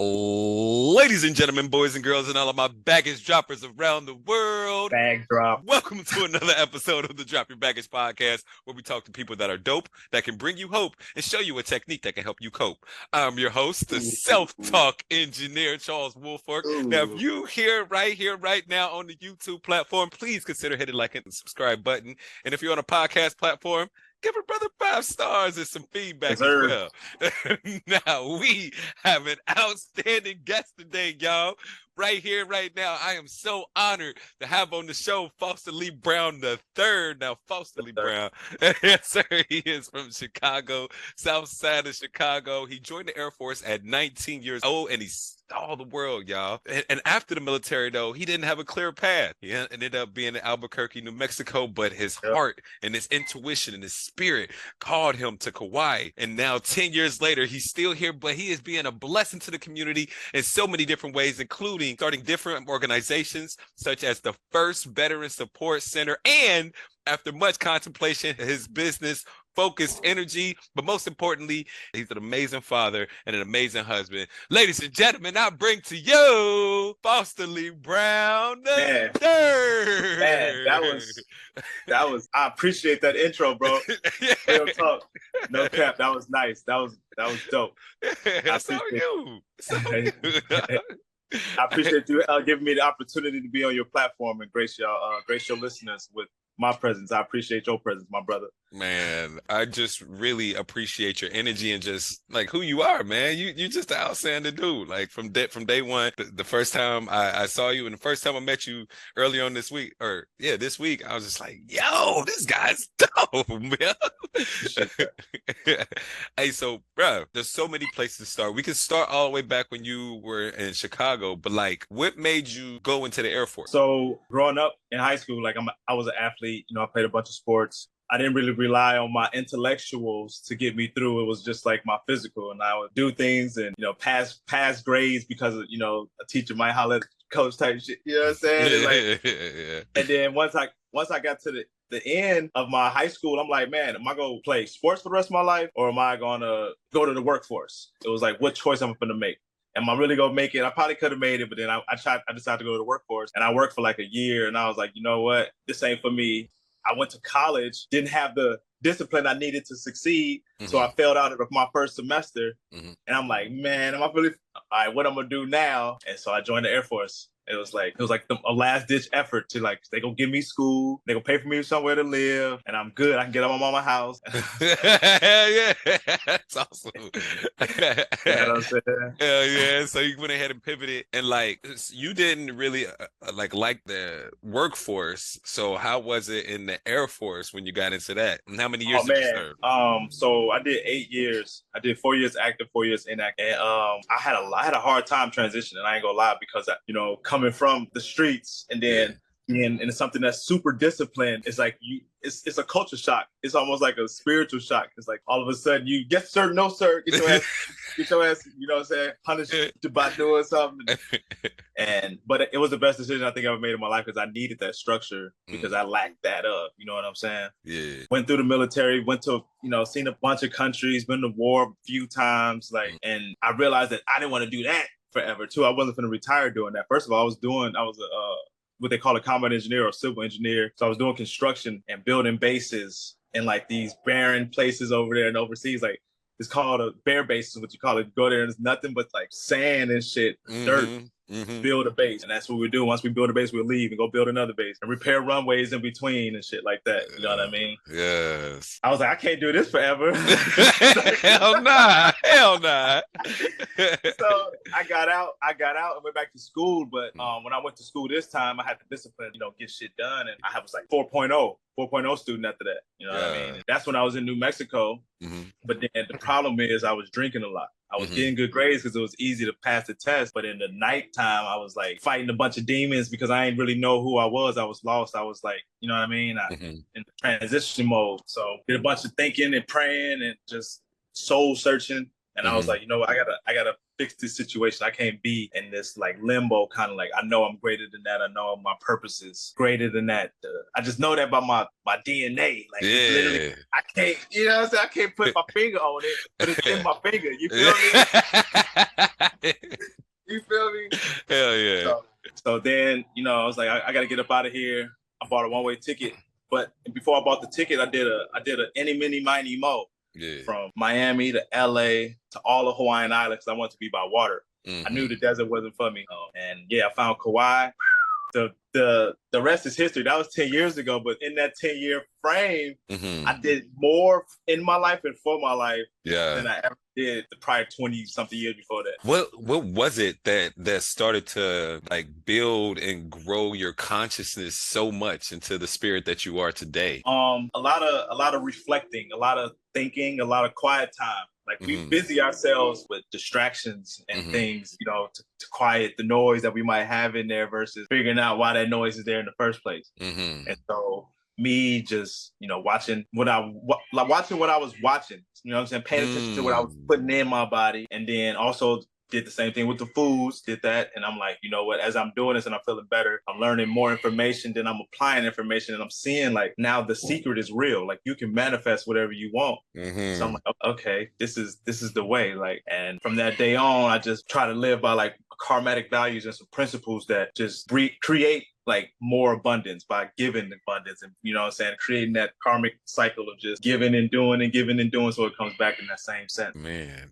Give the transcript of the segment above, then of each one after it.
Ladies and gentlemen, boys and girls, and all of my baggage droppers around the world. Bag drop. Welcome to another episode of the Drop Your Baggage podcast, where we talk to people that are dope, that can bring you hope, and show you a technique that can help you cope. I'm your host, the self talk engineer, Charles Woolfolk. Now, if you here, right here, right now on the YouTube platform, please consider hitting like and subscribe button. And if you're on a podcast platform, give a brother five stars and some feedback as well. now we have an outstanding guest today, y'all. Right here, right now. I am so honored to have on the show Foster Lee Brown the third. Now, Foster Lee Brown, yes, sir, he is from Chicago, South Side of Chicago. He joined the Air Force at 19 years old, and he's all the world, y'all. And, and, after the military, though, he didn't have a clear path. He ended up being in Albuquerque, New Mexico, but his yep. heart and his intuition and his spirit called him to Kauai. And now, 10 years later, he's still here, but he is being a blessing to the community in so many different ways, including starting different organizations such as the First Veteran Support Center and after much contemplation, his business focused energy, but most importantly, he's an amazing father and an amazing husband. Ladies and gentlemen, I bring to you Foster Lee Brown the man, third. Man, that was that was I appreciate that intro, bro. Real talk. No cap. That was nice. That was that was dope. I so you. So you. I appreciate you uh, giving me the opportunity to be on your platform and grace your uh, grace your listeners with my presence. I appreciate your presence, my brother. Man, I just really appreciate your energy and just like who you are, man. You you just an outstanding dude. Like from day from day one, the, the first time I, I, saw you and the first time I met you early on this week, or yeah, this week, I was just like, yo, this guy's dope, man. hey, so bro, there's so many places to start. We can start all the way back when you were in Chicago, but like, what made you go into the Air Force? So growing up in high school, like I'm, I was an athlete. You know, I played a bunch of sports. I didn't really rely on my intellectuals to get me through. It was just like my physical, and I would do things and you know pass pass grades because of, you know a teacher might holler at coach type shit. You know what I'm saying? And, like, yeah. and then once I once I got to the the end of my high school, I'm like, man, am I gonna play sports for the rest of my life, or am I gonna go to the workforce? It was like, what choice am I gonna make? Am I really gonna make it? I probably could have made it, but then I, I tried. I decided to go to the workforce, and I worked for like a year, and I was like, you know what, this ain't for me. I went to college, didn't have the discipline I needed to succeed. Mm-hmm. So I failed out of my first semester. Mm-hmm. And I'm like, man, am I really all right, what I'm gonna do now? And so I joined the Air Force. It was like it was like the, a last ditch effort to like they gonna give me school, they gonna pay for me somewhere to live, and I'm good. I can get out my mama house. yeah, that's awesome. you know what I'm Hell yeah! So you went ahead and pivoted, and like you didn't really uh, uh, like like the workforce. So how was it in the Air Force when you got into that? And how many years oh, did man. you serve? Um, so I did eight years. I did four years active, four years inactive. And um, I had a I had a hard time transitioning. I ain't gonna lie because I, you know coming from the streets and then being into something that's super disciplined, it's like you it's it's a culture shock. It's almost like a spiritual shock. It's like all of a sudden you get sir, no sir, get your ass, get your ass, you know what I'm saying, punished by doing something. And but it was the best decision I think I ever made in my life because I needed that structure because mm. I lacked that up. You know what I'm saying? Yeah. Went through the military, went to you know, seen a bunch of countries, been to war a few times, like, mm. and I realized that I didn't want to do that forever too. I wasn't going to retire doing that. First of all, I was doing, I was a, uh, what they call a combat engineer or civil engineer. So I was doing construction and building bases in like these barren places over there and overseas. Like it's called a bare base is what you call it. You go there and it's nothing but like sand and shit, mm-hmm. dirt mm-hmm. build a base. And that's what we do. Once we build a base, we'll leave and go build another base and repair runways in between and shit like that. You know what I mean? Yes. I was like, I can't do this forever. Hell nah. Hell nah. so I got out. I got out and went back to school. But mm. um, when I went to school this time, I had the discipline, you know, get shit done. And I was like 4.0. 4.0 student after that. You know yeah. what I mean? That's when I was in New Mexico. Mm-hmm. But then the problem is I was drinking a lot. I was mm-hmm. getting good grades because it was easy to pass the test. But in the nighttime, I was like fighting a bunch of demons because I didn't really know who I was. I was lost. I was like, you know what I mean? I, mm-hmm. In the transition mode. So did a bunch of thinking and praying and just soul searching. And I was mm-hmm. like, you know what? I gotta, I gotta fix this situation. I can't be in this like limbo kind of like I know I'm greater than that. I know my purpose is greater than that. Uh, I just know that by my my DNA. Like yeah. I can't, you know what I'm saying? I can't put my finger on it, but it's in my finger. You feel me? you feel me? Hell yeah. So, so, then, you know, I was like, I, I gotta get up out of here. I bought a one-way ticket. But before I bought the ticket, I did a I did a any mini miny mo. Yeah. from Miami to LA to all the Hawaiian Islands. I wanted to be by water. I Mhm. knew the desert wasn't for me. Um, and yeah, I found Kauai. The the the rest is history. That was 10 years ago, but in that 10 year frame, Mhm. I did more in my life and for my life Yeah. than I ever did the prior 20 something years before that. What what was it that that started to like build and grow your consciousness so much into the spirit that you are today? Um, a lot of a lot of reflecting, a lot of thinking, a lot of quiet time. Like we Mhm. busy ourselves with distractions and Mhm. things, you know, to, to quiet the noise that we might have in there versus figuring out why that noise is there in the first place. hmm And so me just, you know, watching what I like watching what I was watching, you know what I'm saying? Paying attention to what I was Mm. putting in my body. And then also did the same thing with the foods, did that. And I'm like, you know what, as I'm doing this and I'm feeling better, I'm learning more information, then I'm applying information and I'm seeing like now the secret is real. Like you can manifest whatever you want. hmm So I'm like, okay, this is this is the way. Like, and from that day on, I just try to live by like karmatic values and some principles that just re- create like more abundance by giving abundance and you know what I'm saying, creating that karmic cycle of just giving and doing and giving and doing so it comes back in that same sense. Man,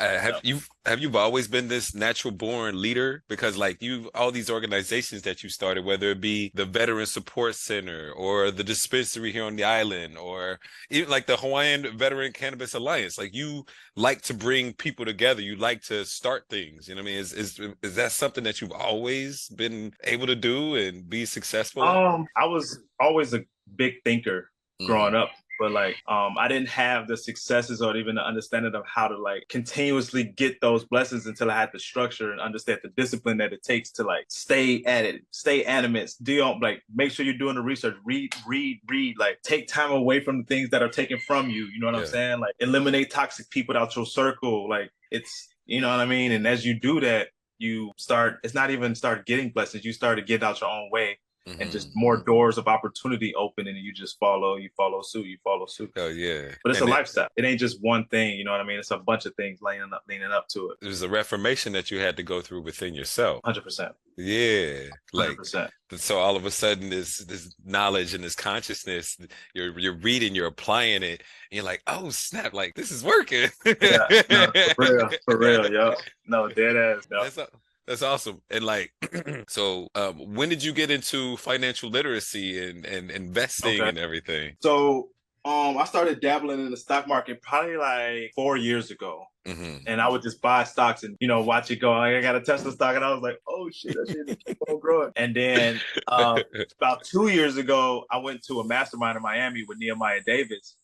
I- have you have you always been this natural born leader? Because like you, all these organizations that you started, whether it be the Veteran Support Center or the dispensary here on the island, or even like the Hawaiian Veteran Cannabis Alliance, like you like to bring people together. You like to start things. You know what I mean? Is is that something that you've always been able to do and be successful? Um, I was always a big thinker Mhm. growing up but like um i didn't have the successes or even the understanding of how to like continuously get those blessings until i had the structure and understand the discipline that it takes to like stay at it stay animate do like make sure you're doing the research read read read like take time away from the things that are taken from you you know what Yeah. i'm saying like eliminate toxic people out your circle like it's you know what i mean and as you do that you start it's not even start getting blessings you start to get out your own way and just Mhm. more doors of opportunity open and you just follow you follow suit you follow suit. Oh yeah, but it's And a it- lifestyle. It ain't just one thing you know what i mean? It's a bunch of things leaning up leaning up to it. There's a reformation that you had to go through within yourself. 100% Yeah, like 100% so all of a sudden this this knowledge and this consciousness you're you're reading you're applying it and you're like oh snap like this is working. Yeah no, for real for real yo no dead ass no. That's, awesome and like so um when did you get into financial literacy and and investing Okay. and everything so um i started dabbling in the stock market probably like four years ago hmm and I would just buy stocks and you know watch it go. Like, I got a Tesla stock, and I was like, "Oh shit, that shit keep on growing." And then uh, about two years ago, I went to a mastermind in Miami with Nehemiah Davis,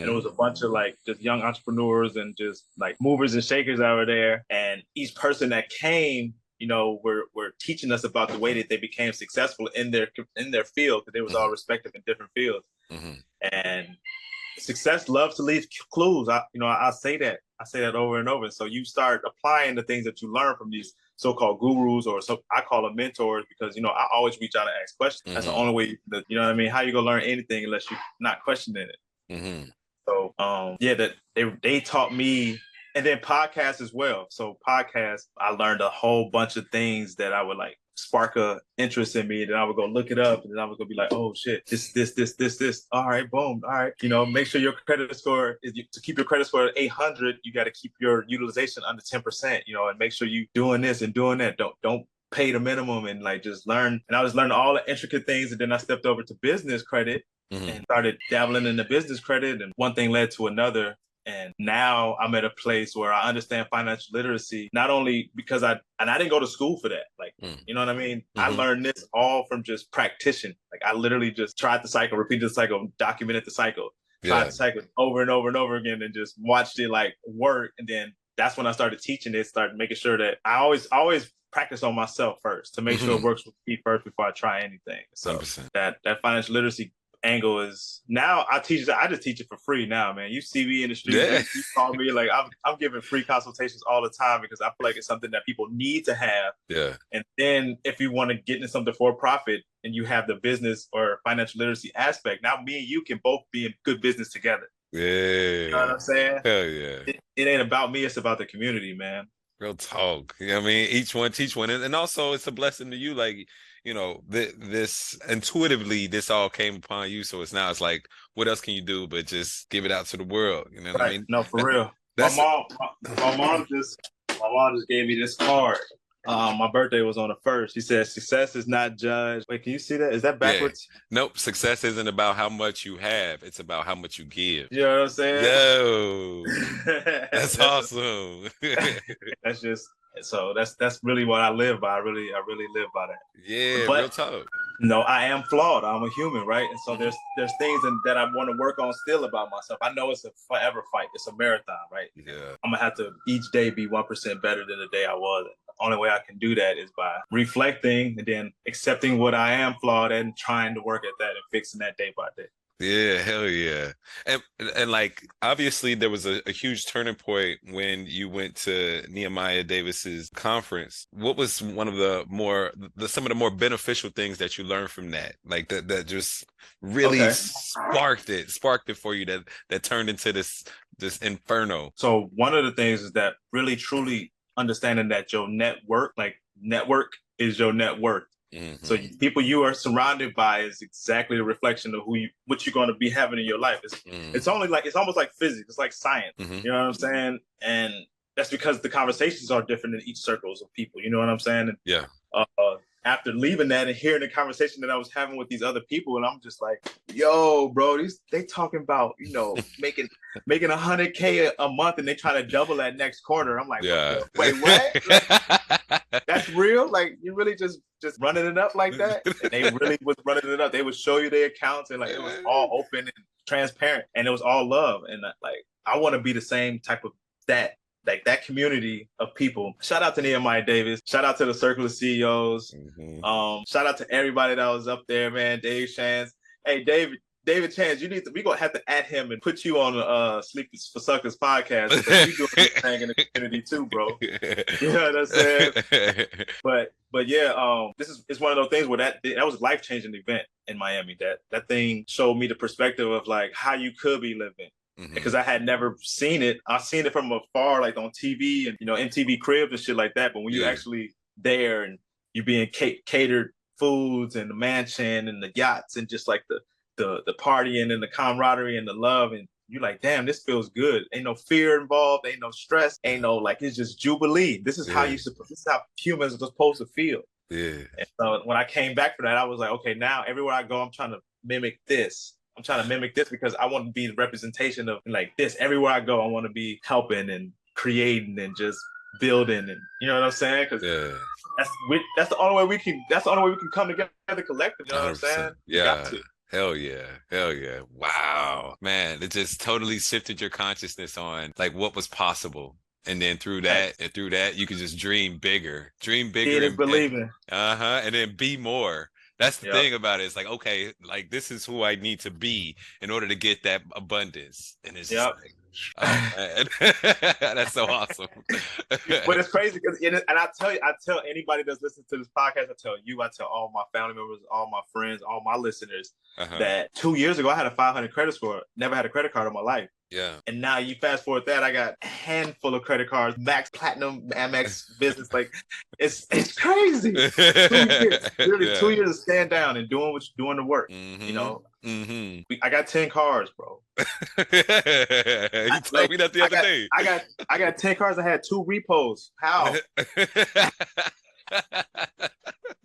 and it was a bunch of like just young entrepreneurs and just like movers and shakers over there. And each person that came, you know, were were teaching us about the way that they became successful in their in their field because they was all respective in different fields. Mhm. And success loves to leave clues. I, you know, I, I say that. I say that over and over. So you start applying the things that you learn from these so-called gurus, or so I call them mentors, because you know I always reach out and ask questions. That's the Mhm. only way that you know what I mean. How you gonna learn anything unless you're not questioning it? hmm So um yeah, that they they taught me and then podcasts as well. So podcasts, I learned a whole bunch of things that I would like spark a interest in me. Then I would go look it up and then I was gonna be like, oh shit, this, this, this, this, this. All right, boom. All right. You know, make sure your credit score is to keep your credit score at 800, you got to keep your utilization under 10%, you know, and make sure you doing this and doing that. Don't don't pay the minimum and like just learn. And I was learning all the intricate things. And then I stepped over to business credit hmm and started dabbling in the business credit and one thing led to another and now i'm at a place where i understand financial literacy not only because i and i didn't go to school for that like Mm. you know what i mean i Mhm. learned this all from just practicing like i literally just tried the cycle repeated the cycle documented the cycle tried yeah the cycle over and over and over again and just watched it like work and then that's when i started teaching it started making sure that i always always practice on myself first to make sure it works with me first before i try anything so 100%. that that financial literacy angle is now I teach I just teach it for free now, man. You see me in the street, Yeah. you, call me like I'm I'm giving free consultations all the time because I feel like it's something that people need to have. yeah And then if you want to get into something for profit and you have the business or financial literacy aspect, now me and you can both be in good business together. yeah You know what I'm saying? hell yeah It, it ain't about me, it's about the community, man. Real talk. You know what I mean? Each one teach one. And, and also it's a blessing to you. Like, you know, th- this intuitively, this all came upon you. So it's now it's like, what else can you do but just give it out to the world? You know what right. I mean? No, for real. My mom, my, my mom just, my mom just gave me this card. Um, my birthday was on the first. She said, "Success is not judged." Wait, can you see that? Is that backwards? nope. Success isn't about how much you have, it's about how much you give. You know what I'm saying? Yo, that's, that's awesome. that's just so that's that's really what I live by. I really I really live by that. yeah, But- real talk. No, I am flawed. I'm a human, right? And so there's there's things in, that I want to work on still about myself. I know it's a forever fight. It's a marathon, right? Yeah. I'm gonna have to each day be one percent better than the day I was. The only way I can do that is by reflecting and then accepting what I am flawed and trying to work at that and fixing that day by day. Yeah, hell yeah. And and like obviously there was a, a huge turning point when you went to Nehemiah Davis's conference. What was one of the more the some of the more beneficial things that you learned from that? Like that that just really Okay. sparked it, sparked it for you that that turned into this this inferno. So one of the things is that really truly understanding that your network, like network, is your net worth. Mhm. So people you are surrounded by is exactly the reflection of who you what you're going to be having in your life. It's Mhm. it's only like it's almost like physics. It's like science. Mhm. You know what I'm saying? And that's because the conversations are different in each circles of people. You know what I'm saying? And, Yeah. Uh, after leaving that and hearing the conversation that I was having with these other people, and I'm just like, "Yo, bro, these they talking about you know making making a hundred k a month, and they trying to double that next quarter." I'm like, yeah. "Wait, what? Like, that's real? Like you really just just running it up like that?" And they really was running it up. They would show you their accounts, and like it was all open and transparent, and it was all love. And uh, like I want to be the same type of that like that community of people. Shout out to Nehemiah Davis. Shout out to the Circle of CEOs. Mhm. Um, shout out to everybody that was up there, man. Dave Chance. Hey, David. David Chance, you need to. We gonna have to add him and put you on uh, Sleep for Suckers podcast because you doing this thing in the community too, bro. You know what I'm saying? But but yeah, um, this is it's one of those things where that that was a life changing event in Miami. That that thing showed me the perspective of like how you could be living because I had never seen it. I've seen it from afar, like on TV and you know MTV Cribs and shit like that. But when you're Yeah. actually there and you're being ca- catered foods and the mansion and the yachts and just like the the the partying and the camaraderie and the love and you're like, damn, this feels good. Ain't no fear involved. Ain't no stress. Ain't no like it's just jubilee. This is how you supposed. This is how humans are supposed to feel. yeah. And so when I came back for that, I was like, okay, now everywhere I go, I'm trying to mimic this. I'm trying to mimic this because I want to be the representation of like this. Everywhere I go, I want to be helping and creating and just building and you know what I'm saying? Because Yeah. that's we, that's the only way we can. That's the only way we can come together collective. You know what I'm 100%. saying? Yeah. Hell yeah. Hell yeah. Wow. Man, it just totally shifted your consciousness on like what was possible. And then through that and through that, you can just dream bigger. Dream bigger Seeing is and, believing. uh-huh. And then be more. That's the Yep. thing about it. It's like, okay, like this is who I need to be in order to get that abundance. And it's just Yep. like, oh man. That's so awesome. But it's crazy because and I tell you, I tell anybody that's listening to this podcast, I tell you, I tell all my family members, all my friends, all my listeners Uh-huh. that two years ago I had a 500 credit score. Never had a credit card in my life. Yeah. And now you fast forward that, I got a handful of credit cards, Max Platinum, Amex Business. Like it's it's crazy. two years, really Yeah. two years of stand down and doing what you're doing the work. Mhm. You know, Mhm. we, I got ten cars, bro. you told like, me that the I other got- day. I got I got ten cars. I had two repos. How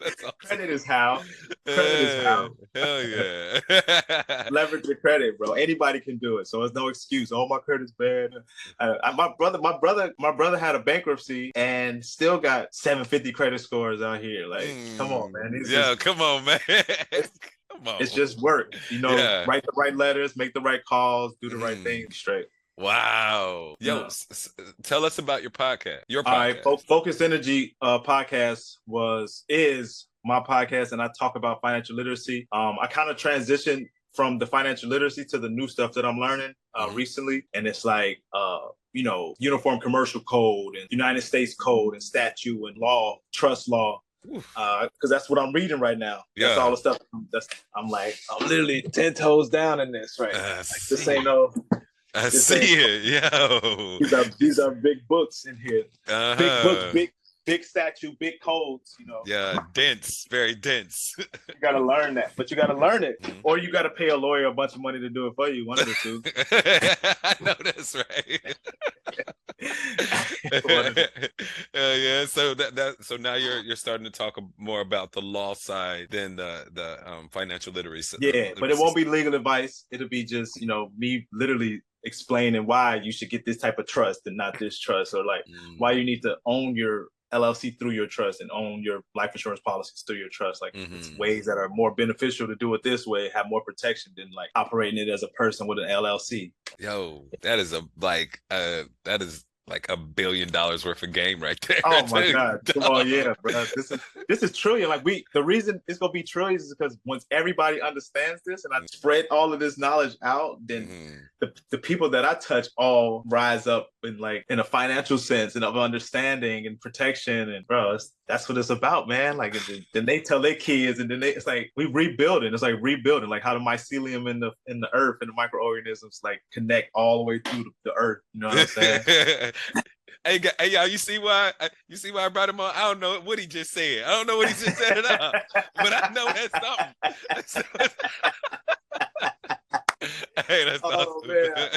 awesome. credit is how credit is how. Hell yeah. leverage your credit, bro. Anybody can do it, so it's no excuse. Oh, my credit's bad. Uh, I- my brother, my brother, my brother had a bankruptcy and still got 750 credit scores out here. Like, come on, man. It's Mm, yeah, just- come on, man. come on. It's just work. You know, Yeah. write the right letters, make the right calls, do the right Mm. thing straight. Wow. Yo, s- s- tell us about your podcast. Your All right, podcast. Fo- Focus Energy uh, podcast was is my podcast, and I talk about financial literacy. Um, I kind of transitioned from the financial literacy to the new stuff that I'm learning uh, Mhm. recently, and it's like uh, you know, uniform commercial code and United States code and statute and law, trust law. Because that's what I'm reading right now. That's Yeah. all the stuff. That's I'm like I'm literally ten toes down in this right. now. Uh, Like, this ain't no I This see it, yo. These are these are big books in here. Uh-huh. Big books, big big statue, big codes. You know, Yeah, dense, very dense. you gotta learn that, but you gotta learn it, Mhm. or you gotta pay a lawyer a bunch of money to do it for you. One of the two. I know that's right. One of the- uh, yeah, so that that so now you're you're starting to talk more about the law side than the the um, financial literacy. yeah, but it won't be legal advice. It'll be just you know me literally explaining why you should get this type of trust and not this trust, or like Mm, why you need to own your LLC through your trust and own your life insurance policies through your trust. Like it's Mhm. ways that are more beneficial to do it this way, have more protection than like operating it as a person with an LLC. Yo, that is a like uh that is like a billion dollars worth of game right there. Oh my god! Oh yeah, bro. This is this is trillion. Like we, the reason it's gonna be trillions is because once everybody understands this and I spread all of this knowledge out, then Mhm. the, the people that I touch all rise up in like in a financial sense and of understanding and protection and bro, it's, that's what it's about, man. Like then, they tell their kids and then they it's like we rebuilding. It's like rebuilding, like how the mycelium in the in the earth and the microorganisms like connect all the way through the, the earth. You know what I'm saying? hey, hey, y'all, you see why? I- You see why I brought him on? I don't know what he just said. I don't know what he just said at all, but I know that's something. hey, that's Oh, awesome. man.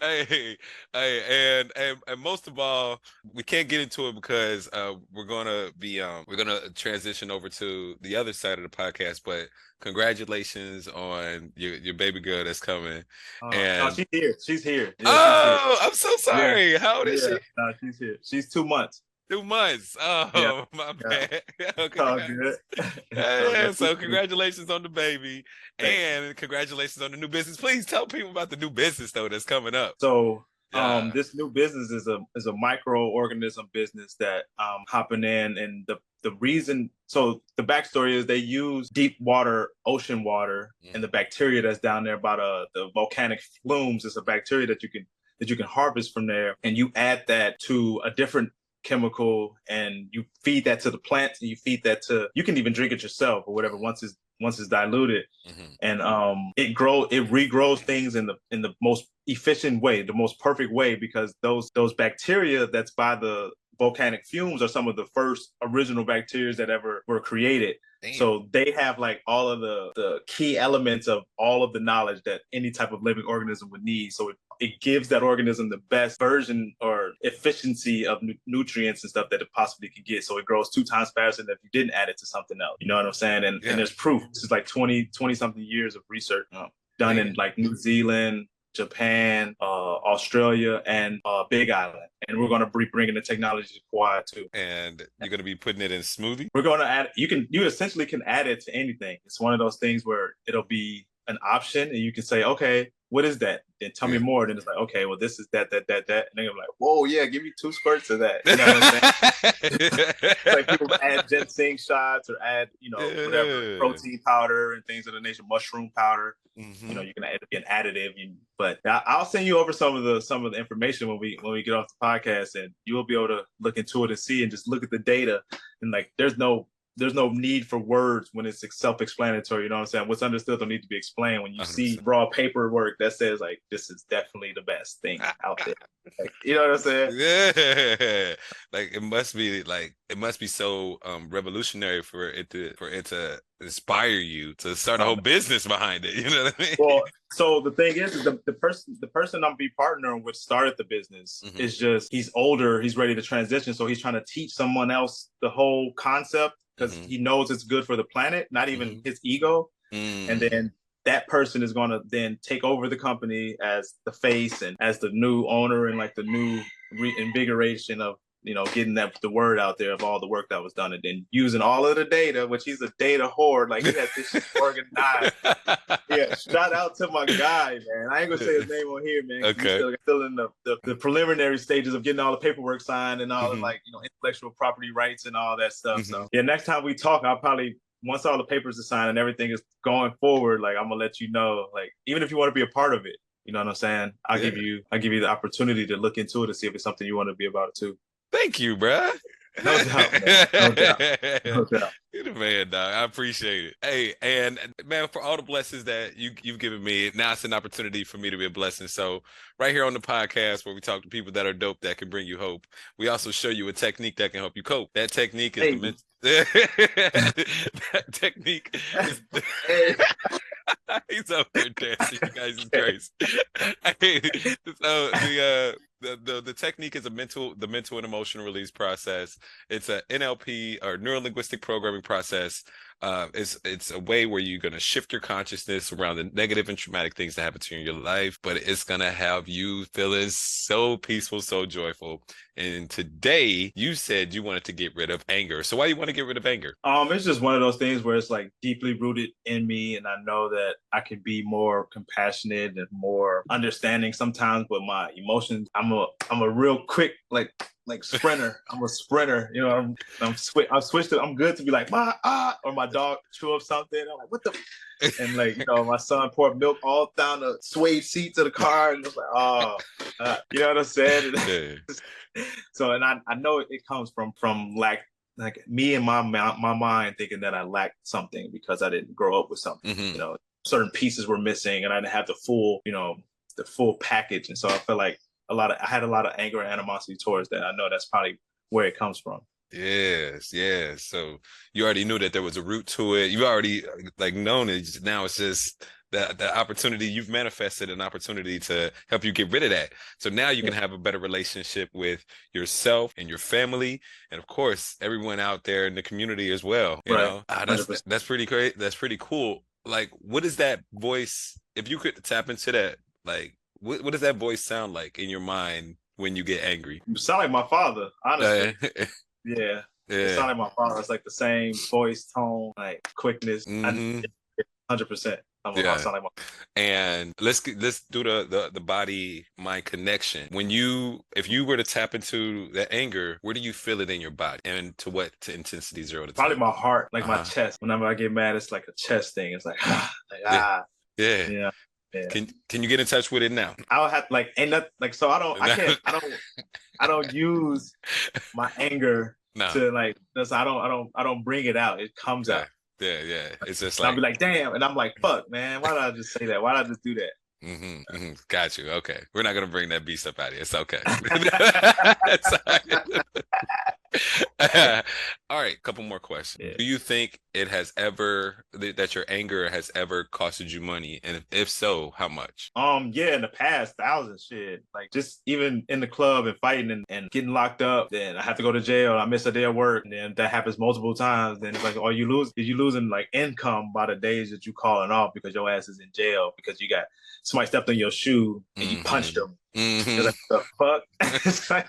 hey, hey, and, and and most of all, we can't get into it because uh, we're gonna be um we're gonna transition over to the other side of the podcast. But congratulations on your your baby girl that's coming. Oh, And- no, she's here. She's here. Yeah, she's here. oh, I'm so sorry. How old is Yeah, she? no, she's here. She's two months. Two months. Oh, Yeah. my Yeah. bad. okay. Oh, good. Yeah, so congratulations on the baby Thank and congratulations on the new business. Please tell people about the new business though that's coming up. So Yeah. um this new business is a is a microorganism business that um hopping in and the the reason so the backstory is they use deep water ocean water and the bacteria that's down there about uh the volcanic flumes is a bacteria that you can that you can harvest from there and you add that to a different chemical and you feed that to the plants and you feed that to you can even drink it yourself or whatever once it's once it's diluted Mhm. and um it grow it regrows things in the in the most efficient way the most perfect way because those those bacteria that's by the volcanic fumes are some of the first original bacteria that ever were created Damn. so they have like all of the the key elements of all of the knowledge that any type of living organism would need so it, it gives that organism the best version or efficiency of nu- nutrients and stuff that it possibly can get so it grows two times faster than if you didn't add it to something else you know what i'm saying and, Yeah. and there's proof this is like 20 20 something years of research uh, done in like new zealand Japan, uh, Australia, and uh, Big Island, and we're going to be bringing the technology to Kauai too. and you're gonna be putting it in smoothie. We're going to add. You can. You essentially can add it to anything. It's one of those things where it'll be an option, and you can say, okay, what is that? Then tell me more. Then it's like, okay, well, this is that, that, that, that, and they're like, whoa, yeah, give me two squirts of that. You know what I'm saying? Like people add ginseng shots or add, you know, whatever protein powder and things of the nature, mushroom powder. Mhm. You know, you can add be an additive. You, but I'll send you over some of the some of the information when we when we get off the podcast, and you will be able to look into it and see and just look at the data. And like, there's no there's no need for words when it's self-explanatory. You know what I'm saying? What's understood don't need to be explained. When you see 100%. raw paperwork that says like this is definitely the best thing out there. Like, you know what I'm saying? Yeah, like it must be like it must be so um revolutionary for it to for it to inspire you to start a whole business behind it. You know what I mean? well, so the thing is, is the, the person the person I'm be partnering with started the business Mhm. is just he's older, he's ready to transition, so he's trying to teach someone else the whole concept because Mhm. he knows it's good for the planet, not even Mhm. his ego, Mm. and then that person is going to then take over the company as the face and as the new owner and like the new reinvigoration of you know getting that the word out there of all the work that was done and then using all of the data which he's a data hoard like he has this shit organized yeah, shout out to my guy, man. I ain't gonna say his name on here, man. Okay. Still, still in the, the, the preliminary stages of getting all the paperwork signed and all Mhm. the like, you know, intellectual property rights and all that stuff. Mhm. So yeah, next time we talk, I'll probably once all the papers are signed and everything is going forward, like I'm gonna let you know. Like, even if you want to be a part of it, you know what I'm saying? I'll give you I'll give you the opportunity to look into it and see if it's something you want to be about too. Thank you, bruh. No doubt, man. No doubt. No doubt. You're the man, dog. I appreciate it. Hey, and man, for all the blessings that you you've given me, now it's an opportunity for me to be a blessing. So right here on the podcast where we talk to people that are dope that can bring you hope, we also show you a technique that can help you cope. That technique is Hey. the that technique is Hey. He's up there dancing. You guys is crazy. Hey, so the uh the, the the technique is a mental the mental and emotional release process. It's a NLP or neuro linguistic programming process. Uh, it's it's a way where you're gonna shift your consciousness around the negative and traumatic things that happen to you in your life, but it's gonna have you feeling so peaceful, so joyful. And today you said you wanted to get rid of anger. So why do you want to get rid of anger? Um, it's just one of those things where it's like deeply rooted in me, and I know that I can be more compassionate and more understanding sometimes. But my emotions, I'm a I'm a real quick like like sprinter. I'm a sprinter. You know, I'm I'm swi- I'm switched. To, I'm good to be like my ah, or my dog chew up something. I'm like, what the. And like you know, my son poured milk all down the suede seats of the car, and it's like, oh, uh, you know what I'm saying? Yeah. so and I, I know it comes from from lack like me and my ma- my mind thinking that I lacked something because I didn't grow up with something. Mhm. You know, certain pieces were missing, and I didn't have the full you know the full package, and so I felt like a lot of I had a lot of anger and animosity towards that. I know that's probably where it comes from. Yes, yes. So you already knew that there was a root to it. You already like known it. Now it's just that the opportunity you've manifested an opportunity to help you get rid of that. So now you can have a better relationship with yourself and your family, and of course everyone out there in the community as well. You Right. know, ah, that's 100%. that's pretty great. That's pretty cool. Like, what is that voice? If you could tap into that, like, what what does that voice sound like in your mind when you get angry? You sound like my father, honestly. Uh, yeah, it yeah. sound like my father. It's like the same voice, tone, like quickness. Mhm. Hundred percent. I'm Yeah. Like my and let's get- let's do the, the the body mind connection when you if you were to tap into that anger where do you feel it in your body and to what to intensity zero to probably 10 my heart, like my Uh-huh. chest. Whenever I get mad, it's like a chest thing. It's like, like Yeah. ah, yeah yeah. Yeah. can can you get in touch with it now I'll have like ain't that like so I don't I can't I don't I don't use my anger no to like that's I don't I don't I don't bring it out. It comes yeah out. yeah yeah it's just And I'll be like, damn, and I'm like, fuck, man, why did I just say that? Why did I just do that? mhm, mhm. got you okay we're not gonna bring that beast up out of here it's okay It's all right. couple more questions Yeah. do you think it has ever that your anger has ever costed you money and if, if so how much Um, yeah, in the past, thousands shit. Like just even in the club and fighting and, and getting locked up, then I have to go to jail. I miss a day of work, and then that happens multiple times. Then it's like, oh, you lose you losing like income by the days that you calling off because your ass is in jail because you got somebody stepped on your shoe and you Mhm. punched them. Mhm. Like, the fuck? it's like,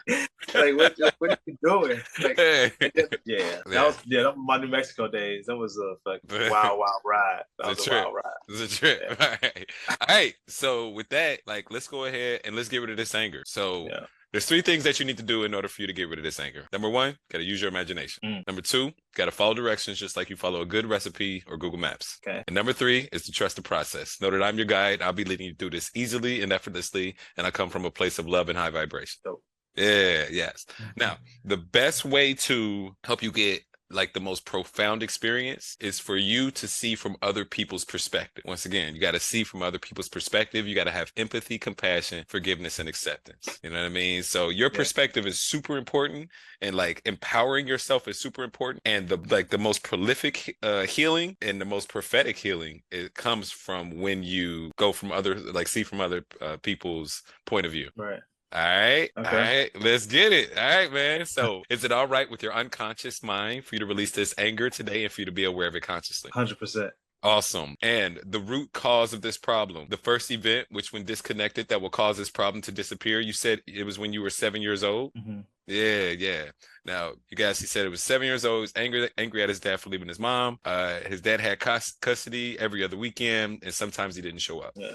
like what, what are you doing? Like, Hey. yeah, Yeah. that was yeah, that was my New Mexico days. That was a fucking wild, wild ride. That was a trip. wild ride. It's a trip. All right. All right. So with that, like let's go ahead and let's get rid of this anger. So Yeah. There's three things that you need to do in order for you to get rid of this anger. Number one, gotta use your imagination. Mm. Number two, gotta follow directions just like you follow a good recipe or Google Maps. Okay. And number three is to trust the process. Know that I'm your guide. I'll be leading you through this easily and effortlessly, and I come from a place of love and high vibration. Dope. Yeah, yes. Now, the best way to help you get like the most profound experience is for you to see from other people's perspective. Once again, you got to see from other people's perspective. You got to have empathy, compassion, forgiveness, and acceptance. You know what I mean? So your Yeah. perspective is super important and like empowering yourself is super important. And the like the most prolific uh healing and the most prophetic healing it comes from when you go from other like see from other uh, people's point of view. Right. All right. All Okay. right. Let's get it. All right, man. So, is it all right with your unconscious mind for you to release this anger today and for you to be aware of it consciously? Hundred percent. Awesome. And the root cause of this problem, the first event, which when disconnected, that will cause this problem to disappear. You said it was when you were seven years old. Mm-hmm. Yeah, yeah. Now, you guys, he said it was seven years old. He was angry, angry at his dad for leaving his mom. Uh, his dad had cus- custody every other weekend, and sometimes he didn't show up. Yeah.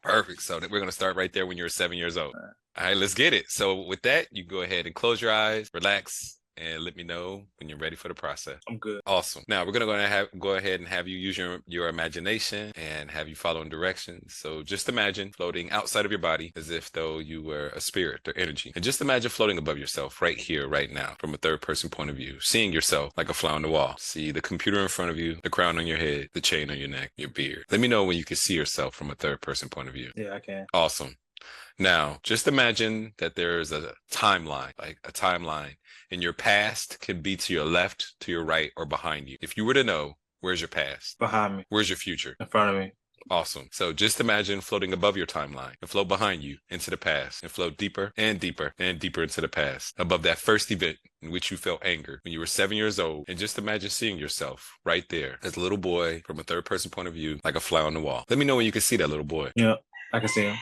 Perfect. So we're gonna start right there when you're seven years old. All right. All right, let's get it. So with that, you go ahead and close your eyes, relax, and let me know when you're ready for the process. I'm good. Awesome. Now we're gonna go ahead and have go ahead and have you use your your imagination and have you following directions. So just imagine floating outside of your body as if though you were a spirit or energy, and just imagine floating above yourself right here, right now, from a third person point of view, seeing yourself like a fly on the wall. See the computer in front of you, the crown on your head, the chain on your neck, your beard. Let me know when you can see yourself from a third person point of view. Yeah, I can. Awesome. Now, just imagine that there's a timeline, like a timeline, and your past can be to your left, to your right, or behind you. If you were to know, where's your past? Behind me, Where's your future? in front of me. Awesome. So just imagine floating above your timeline and float behind you into the past and float deeper and deeper and deeper into the past above that first event in which you felt anger when you were seven years old. And just imagine seeing yourself right there as a little boy from a third person point of view, like a fly on the wall. Let me know when you can see that little boy. Yeah, I can see him.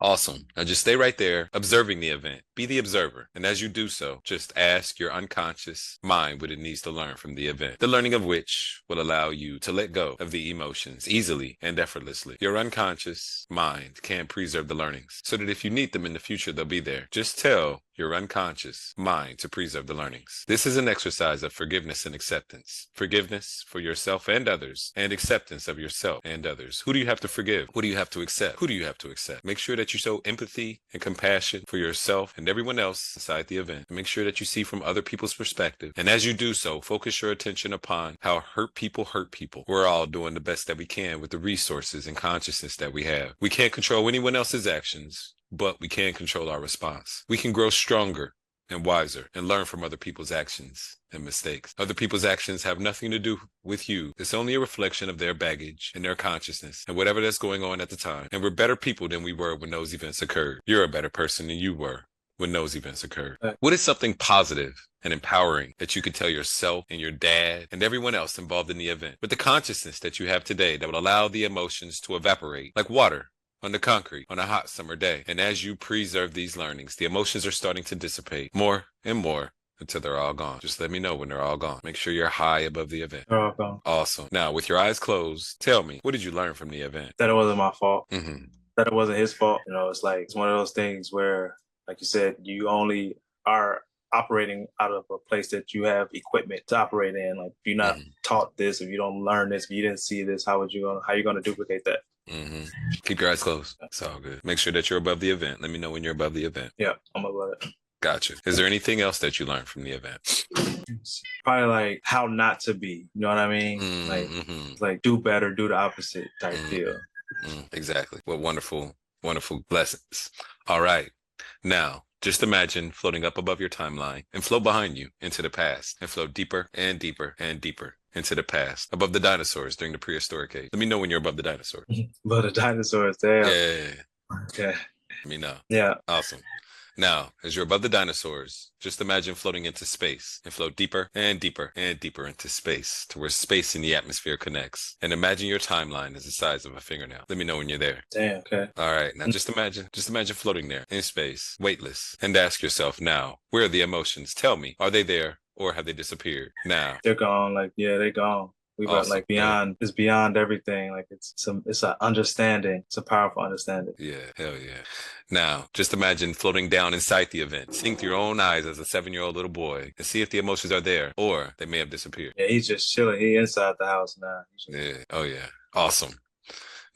Awesome. Now just stay right there, observing the event. Be the observer. And as you do so, just ask your unconscious mind what it needs to learn from the event. The learning of which will allow you to let go of the emotions easily and effortlessly. Your unconscious mind can preserve the learnings so that if you need them in the future, they'll be there. Just tell your unconscious mind to preserve the learnings. This is an exercise of forgiveness and acceptance. Forgiveness for yourself and others, and acceptance of yourself and others. Who do you have to forgive? What do you have to accept? Who do you have to accept? Make sure that you show empathy and compassion for yourself and everyone else inside the event. Make sure that you see from other people's perspective. And as you do so, focus your attention upon how hurt people hurt people. We're all doing the best that we can with the resources and consciousness that we have. We can't control anyone else's actions but we can control our response. We can grow stronger and wiser and learn from other people's actions and mistakes. Other people's actions have nothing to do with you. It's only a reflection of their baggage and their consciousness and whatever that's going on at the time. And we're better people than we were when those events occurred. You're a better person than you were when those events occurred. What is something positive and empowering that you could tell yourself and your dad and everyone else involved in the event with the consciousness that you have today that will allow the emotions to evaporate like water on the concrete on a hot summer day. And as you preserve these learnings, the emotions are starting to dissipate more and more until they're all gone. Just let me know when they're all gone. Make sure you're high above the event. They're all gone. Awesome. Now, with your eyes closed, tell me, what did you learn from the event? That it wasn't my fault. hmm That it wasn't his fault. You know, it's like it's one of those things where, like you said, you only are operating out of a place that you have equipment to operate in. Like if you're not Mhm. taught this, if you don't learn this, if you didn't see this, how would you gonna how you gonna duplicate that? Hmm Keep your eyes closed. It's all good. Make sure that you're above the event. Let me know when you're above the event. Yeah, I'm above it. Gotcha. Is there anything else that you learned from the event? Probably like how not to be. You know what I mean? Like Mhm. like do better, do the opposite type Mm. deal. Mm, exactly. What wonderful, wonderful lessons. All right. Now, just imagine floating up above your timeline and float behind you into the past and float deeper and deeper and deeper into the past above the dinosaurs during the prehistoric age. Let me know when you're above the dinosaurs. But the dinosaurs, damn. Yeah. Okay. Let me know. Yeah. Awesome. Now, as you're above the dinosaurs, just imagine floating into space and float deeper and deeper and deeper into space to where space and the atmosphere connects. And imagine your timeline is the size of a fingernail. Let me know when you're there. Damn. Okay. All right. Now just imagine, just imagine floating there in space, weightless, and ask yourself now, where are the emotions? Tell me, are they there or have they disappeared? Now, They're gone. Like yeah, they're gone. We got Awesome. like beyond. It's beyond everything. Like it's some. It's an understanding. It's a powerful understanding. yeah, hell yeah. Now, just imagine floating down inside the event, seeing through your own eyes as a seven-year-old little boy, and see if the emotions are there or they may have disappeared. Yeah, he's just chilling. He inside the house now. Just- Yeah. Oh yeah. Awesome.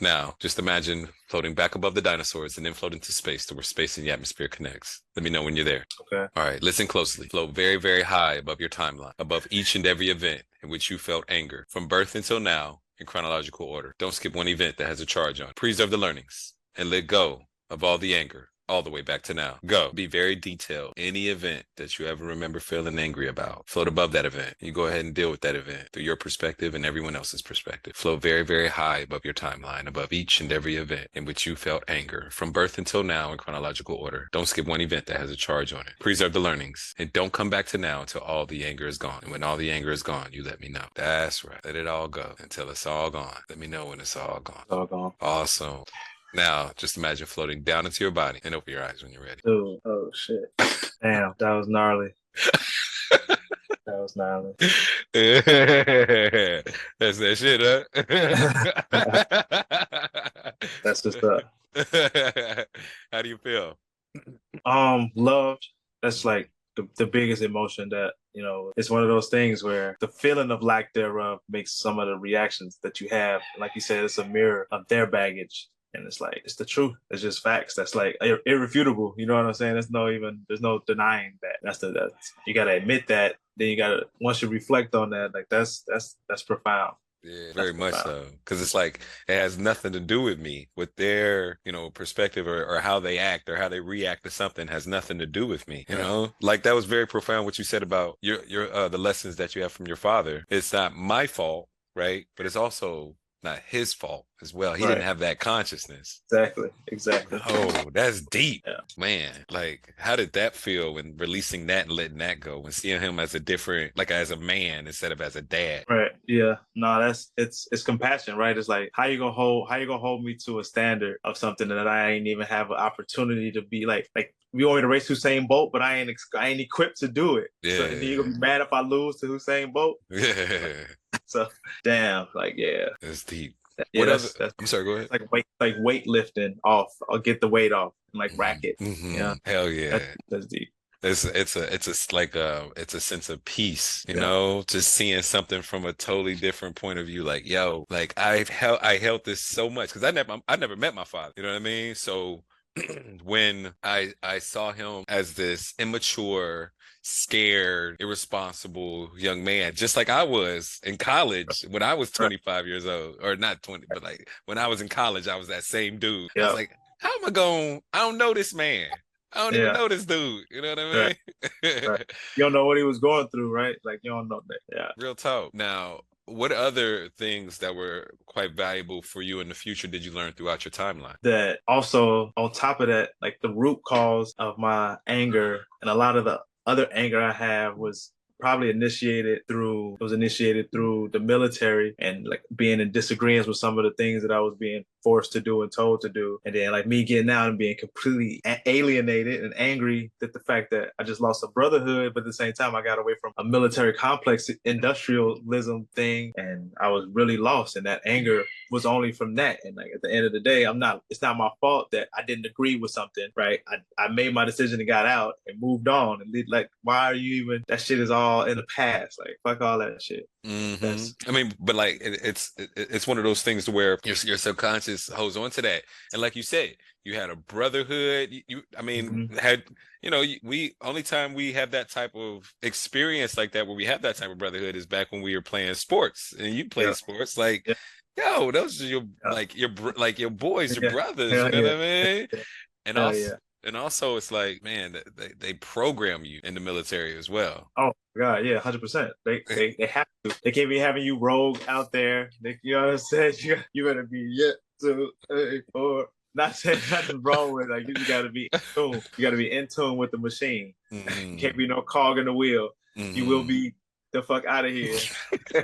Now, just imagine floating back above the dinosaurs and then float into space to where space and the atmosphere connects. Let me know when you're there. Okay. All right, listen closely. Float very, very high above your timeline, above each and every event in which you felt anger from birth until now in chronological order. Don't skip one event that has a charge on. Preserve the learnings and let go of all the anger all the way back to now. Go. Be very detailed. Any event that you ever remember feeling angry about, float above that event. You go ahead and deal with that event through your perspective and everyone else's perspective. Float very, very high above your timeline, above each and every event in which you felt anger from birth until now in chronological order. Don't skip one event that has a charge on it. Preserve the learnings and don't come back to now until all the anger is gone. And when all the anger is gone, you let me know. That's right. Let it all go until it's all gone. Let me know when it's all gone. All gone. Awesome. Now, just imagine floating down into your body and open your eyes when you're ready. Dude. Oh shit. Damn. That was gnarly. that was gnarly. That's that shit, huh? That's just up. How do you feel? Um, loved. That's like the, the biggest emotion that you know it's one of those things where the feeling of lack thereof makes some of the reactions that you have like you said it's a mirror of their baggage and it's like it's the truth it's just facts that's like ir- irrefutable you know what i'm saying there's no even there's no denying that that's the that's you gotta admit that then you gotta once you reflect on that like that's that's that's profound Yeah, very much so. Because it's like it has nothing to do with me, with their, you know, perspective or, or how they act or how they react to something has nothing to do with me. You Yeah. know, like that was very profound what you said about your your uh, the lessons that you have from your father. It's not my fault, right? But it's also not his fault as well. He Right. didn't have that consciousness. exactly exactly Oh, that's deep, Yeah. man. Like, how did that feel when releasing that and letting that go and seeing him as a different, like as a man instead of as a dad? Right. Yeah. No, that's it's it's compassion, right? It's like how you gonna hold how you gonna hold me to a standard of something that I ain't even have an opportunity to be like like we want me to race Usain Bolt, but I ain't ex- I ain't equipped to do it. Yeah. then you gonna be mad if I lose to Usain Bolt? Yeah, So damn, like yeah, that's deep. yeah. what that's, that's I'm sorry. Go ahead. like weight like weightlifting off. I'll get the weight off and like racket. Mhm. Yeah. Hell yeah. That's, that's deep. It's it's a it's a like a it's a sense of peace, you Yeah. know, just seeing something from a totally different point of view. Like, yo, like I've held I held this so much because I never I never met my father. You know what I mean? So when I I saw him as this immature, scared, irresponsible young man, just like I was in college when I was 25 years old, or not 20, but like when I was in college, I was that same dude. I Yeah. was like, how am I going? I don't know this man. I don't Yeah. even know this dude. You know what I mean? Right. Right. You don't know what he was going through, right? Like you don't know that. Yeah. Real talk. Now, what other things that were quite valuable for you in the future did you learn throughout your timeline? that also on top of that like the root cause of my anger and a lot of the other anger i have was probably initiated through was initiated through the military and like being in disagreements with some of the things that i was being forced to do and told to do and then like me getting out and being completely alienated and angry that the fact that i just lost a brotherhood but at the same time i got away from a military complex industrialism thing and i was really lost and that anger was only from that. And like at the end of the day, I'm not it's not my fault that I didn't agree with something, right? I, I made my decision and got out and moved on. And like, why are you even that shit is all in the past? Like fuck all that shit. Mhm. I mean, but like it, it's it, it's one of those things to where your your subconscious holds on to that, and like you said, you had a brotherhood. You, you I mean, had you know, we only time we have that type of experience like that, where we have that type of brotherhood, is back when we were playing sports, and you played Yeah. sports like. Yeah. Yo, those are your Yeah. like your like your boys, your brothers. You know what I mean? And also. And also, it's like, man, they they program you in the military as well. Oh God, yeah, hundred percent. They they they have to. They can't be having you rogue out there. They, you know what I'm saying? You, you better be yeah, or Not saying nothing wrong with like you gotta be in tune. You gotta be in tune with the machine. Mhm, Can't be no cog in the wheel. You will mhm. be the fuck out of here. So,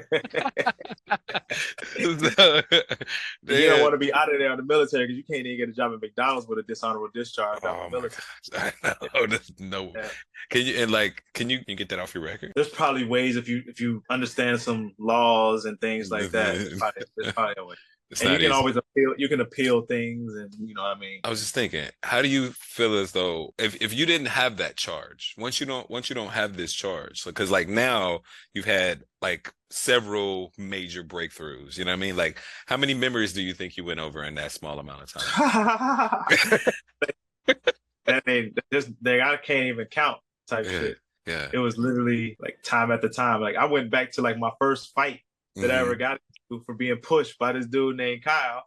you don't want to be out of there in the military because you can't even get a job at McDonald's with a dishonorable discharge. Oh the my military. gosh, I know. No. Yeah. Can you and like can you, can you get that off your record? There's probably ways if you if you understand some laws and things like that. There's probably, there's probably a way. It's and you can easy. always appeal. You can appeal things, and you know what I mean. I was just thinking, how do you feel as though if, if you didn't have that charge, once you don't once you don't have this charge, because like now you've had like several major breakthroughs, you know what I mean? Like how many memories do you think you went over in that small amount of time? that ain't just they I can't even count type Yeah. shit. Yeah. It was literally like time at the time. Like I went back to like my first fight that I Mhm. ever got for being pushed by this dude named Kyle.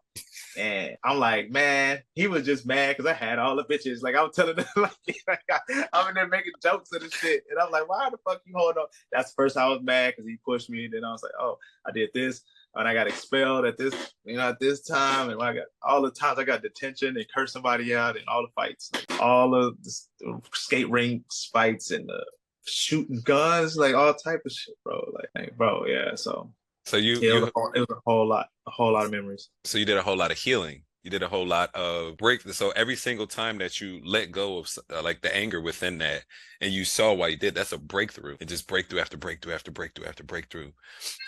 And I'm like, man, he was just mad because I had all the bitches. Like I'm telling them, like, I'm in there making jokes and shit. And I'm like, why the fuck you hold on? That's first I was mad because he pushed me. Then I was like, oh, I did this. And I got expelled at this, you know, at this time. And I got all the times I got detention and cursed somebody out and all the fights, like, all of the skate rinks fights and the shooting guns, like all type of shit, bro. Like, like, bro, yeah. So So you, yeah, it was, a whole, it was a whole lot, a whole lot of memories. so you did a whole lot of healing. You did a whole lot of break. So every single time that you let go of uh, like the anger within that, and you saw why you did, that's a breakthrough. And just breakthrough after breakthrough after breakthrough after breakthrough.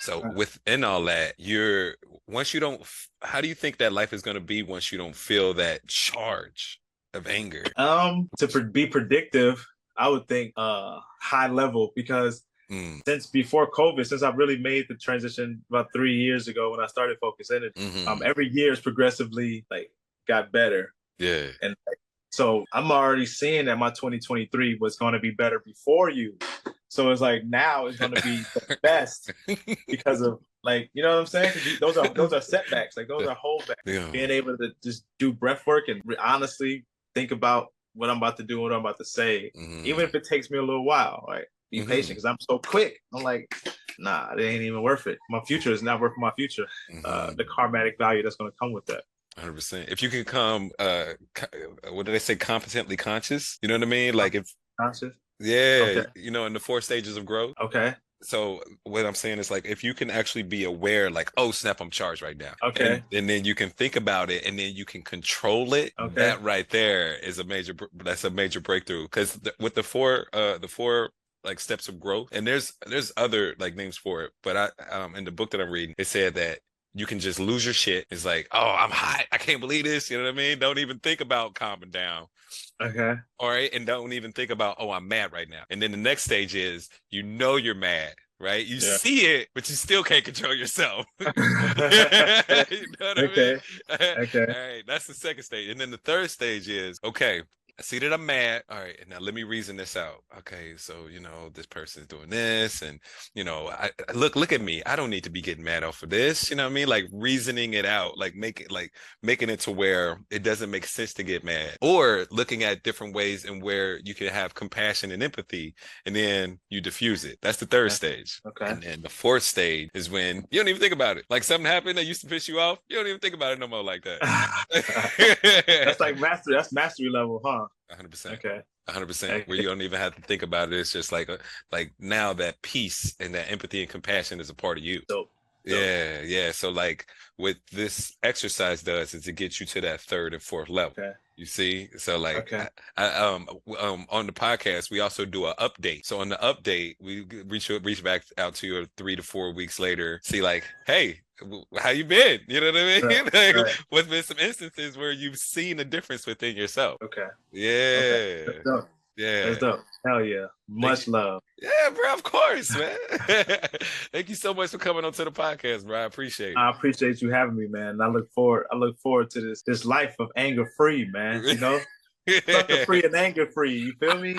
So Right. within all that, you're once you don't. How do you think that life is going to be once you don't feel that charge of anger? Um, to be predictive, I would think uh high level because Mm, since before COVID, since I've really made the transition about three years ago when I started Focus Energy, mhm. um, every year is progressively like got better. yeah. And like, so I'm already seeing that my 2023 was going to be better before you. So it's like now it's going to be the best because of like you know what I'm saying. Those are those are setbacks. Like those are holdbacks. Yeah. Being able to just do breath work and re- honestly think about what I'm about to do, and what I'm about to say, Mhm. even if it takes me a little while. Right? Be Mhm. patient because I'm so quick. I'm like, nah, it ain't even worth it. My future is not worth my future. Uh, Mhm. the karmatic value that's going to come with that. Hundred percent. If you can come, uh, co- what do they say? Competently conscious. You know what I mean? Like if, Conscious. yeah, Okay. you know, in the four stages of growth. Okay. So what I'm saying is like if you can actually be aware, like, oh snap, I'm charged right now. Okay. And, and then you can think about it, and then you can control it. Okay. That right there is a major. That's a major breakthrough because th- with the four, uh, the four like steps of growth, and there's there's other like names for it, but I um in the book that I'm reading, it said that you can just lose your shit. It's like, oh, I'm hot. I can't believe this. You know what I mean? Don't even think about calming down. Okay. All right. And don't even think about, oh, I'm mad right now. And then the next stage is you know you're mad, right? You Yeah. see it, but you still can't control yourself. you know what I Okay. mean? Okay. All right. That's the second stage. And then the third stage is okay. I see that I'm mad. All right, now let me reason this out. Okay, so you know this person's doing this, and you know, I I- look, look at me. I don't need to be getting mad off of this. You know what I mean? Like reasoning it out, like making, like making it to where it doesn't make sense to get mad, or looking at different ways and where you can have compassion and empathy, and then you diffuse it. That's the third Okay. stage. Okay. And then the fourth stage is when you don't even think about it. Like something happened that used to piss you off, you don't even think about it no more like that. that's like mastery. That's mastery level, huh? 100%. Okay. 100% Okay. where you don't even have to think about it. It's just like, a, like now that peace and that empathy and compassion is a part of you. Dope. Dope. Yeah, yeah. So like what this exercise does is it gets you to that third and fourth level. Okay. You see, so like, Okay. I, I, um, um, on the podcast we also do an update. So on the update, we reach reach back out to you three to four weeks later, see like, hey, how you been? You know what I mean? Right, like, right. What's been some instances where you've seen a difference within yourself? Okay. Yeah, That's dope. yeah. That's dope. Hell yeah. Much love. Yeah, bro, of course, man. Thank you so much for coming onto the podcast, bro. I appreciate it. I appreciate you having me, man. And I look forward. I look forward to this this life of anger free, man. You know, free and anger free. You feel me?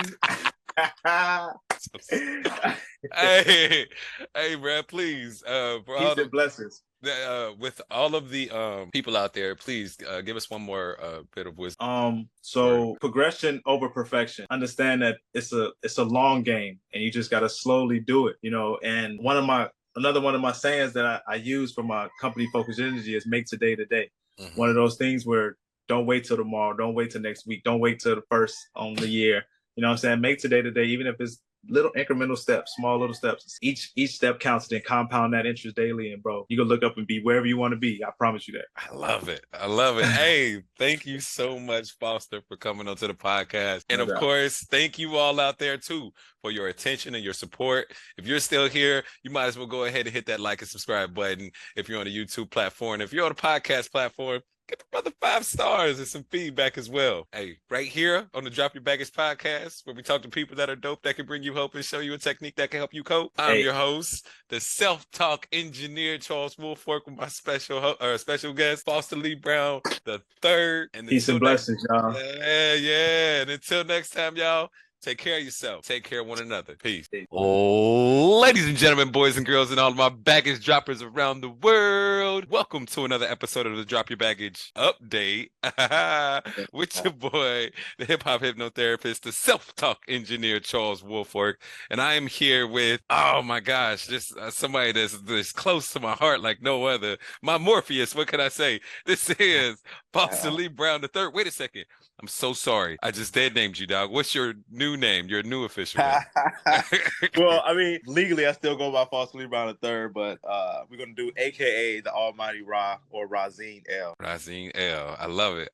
Hey, hey, bro, please, uh, for all the, blessings. uh, with all of the um people out there, please uh, give us one more uh bit of wisdom. Um, so progression over perfection. Understand that it's a it's a long game and you just gotta slowly do it, you know. And one of my another one of my sayings that I, I use for my company focus energy is make today today. Mhm. One of those things where don't wait till tomorrow, don't wait till next week, don't wait till the first on the year. You know what I'm saying? Make today today, even if it's little incremental steps, small little steps. Each each step counts, and then compound that interest daily. And bro, you can look up and be wherever you want to be. I promise you that. I love it. I love it. hey, thank you so much, Foster, for coming onto the podcast. And of course, thank you all out there too for your attention and your support. If you're still here, you might as well go ahead and hit that like and subscribe button. If you're on the YouTube platform, if you're on the podcast platform, give the brother five stars and some feedback as well. Hey, right here on the Drop Your Baggage podcast, where we talk to people that are dope that can bring you hope and show you a technique that can help you cope. I'm Hey. your host, the self-talk engineer Charles Wolfork, with my special ho- uh, special guest Foster Lee Brown the third. And Peace and until next- blessings, y'all. Yeah, yeah. And until next time, y'all. Take care of yourself. Take care of one another. Peace. Peace. Ladies and gentlemen, boys and girls, and all my baggage droppers around the world, welcome to another episode of the Drop Your Baggage Update with your boy, the hip hop hypnotherapist, the self talk engineer, Charles Wolfork. And I am here with, oh my gosh, just uh, somebody that's, that's close to my heart like no other. My Morpheus, what can I say? This is Foster Lee Brown the third. Wait a second. I'm so sorry. I just dead named you, dog. What's your new name? Your new official name? well, I mean, legally, I still go by Foster Brown III, but uh, we're gonna do AKA the Almighty Ra or Razine L. Razine L. I love it.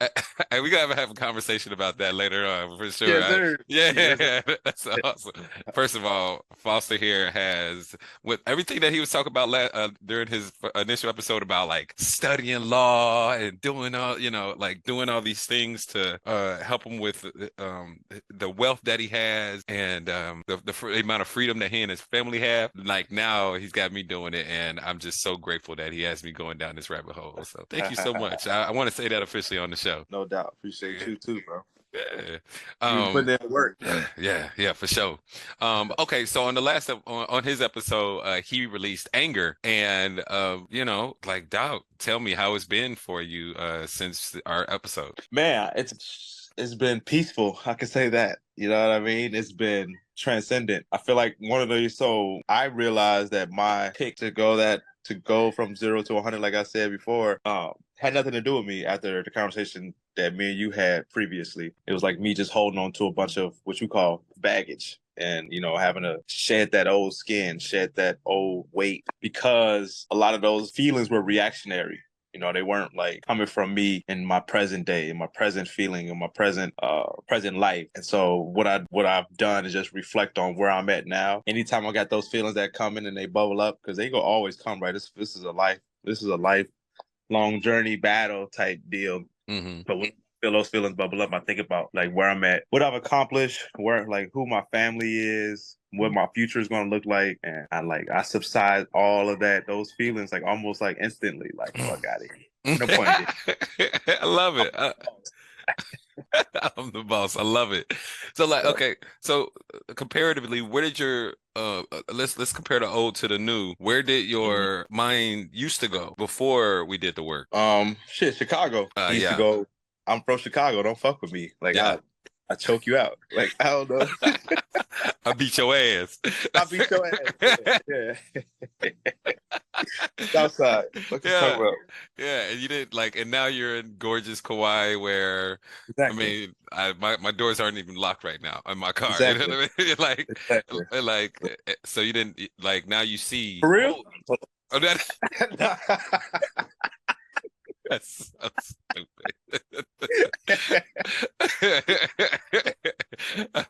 and we gotta have a conversation about that later on for sure. Yes, I- sir. yeah, that's awesome. First of all, Foster here has with everything that he was talking about la- uh, during his initial episode about like studying law and doing all you know like doing all these things to uh, help him with um, the wealth that he has and um, the, the, the amount of freedom that he and his family have. Like now, he's got me doing it, and I'm just so grateful that he has me going down this rabbit hole. So thank you so much. I, I want to say that officially on the show. No doubt. Appreciate you too, bro. Yeah. Um, put that work. Yeah, yeah, for sure. Um, okay, so on the last on, on his episode, uh, he released anger, and uh, you know, like, doubt. Tell me how it's been for you uh, since our episode. Man, it's it's been peaceful. I can say that. You know what I mean? It's been transcendent. I feel like one of those. So I realized that my pick to go that to go from zero to 100, like I said before, um, had nothing to do with me after the conversation that me and you had previously. It was like me just holding on to a bunch of what you call baggage and you know having to shed that old skin shed that old weight because a lot of those feelings were reactionary you know, they weren't like coming from me in my present day, in my present feeling, in my present uh present life. And so what I what I've done is just reflect on where I'm at now. Anytime I got those feelings that come in and they bubble up, because they go always come, right? This this is a life, this is a life long journey battle type deal. Mm-hmm. But when feel those feelings bubble up, I think about like where I'm at, what I've accomplished, where like who my family is, what my future is going to look like and i like i subside all of that those feelings like almost like instantly like fuck out of here. No point i love it. Uh, i'm the boss. I love it. So like okay so uh, comparatively where did your uh, uh let's let's compare the old to the new. Where did your mm-hmm. mind used to go before we did the work? Um shit chicago. Uh, used yeah. to go i'm from chicago don't fuck with me like yeah. I, I choke you out. Like I don't know. I beat your ass. I beat your ass. Yeah. yeah. Outside. Yeah. Yeah, and you didn't like, and now you're in gorgeous Kauai, where exactly. I mean, I, my my doors aren't even locked right now in my car. Exactly. You know what I mean? like, exactly. like, eh, so you didn't like now you see for real. Oh, that... That's so stupid.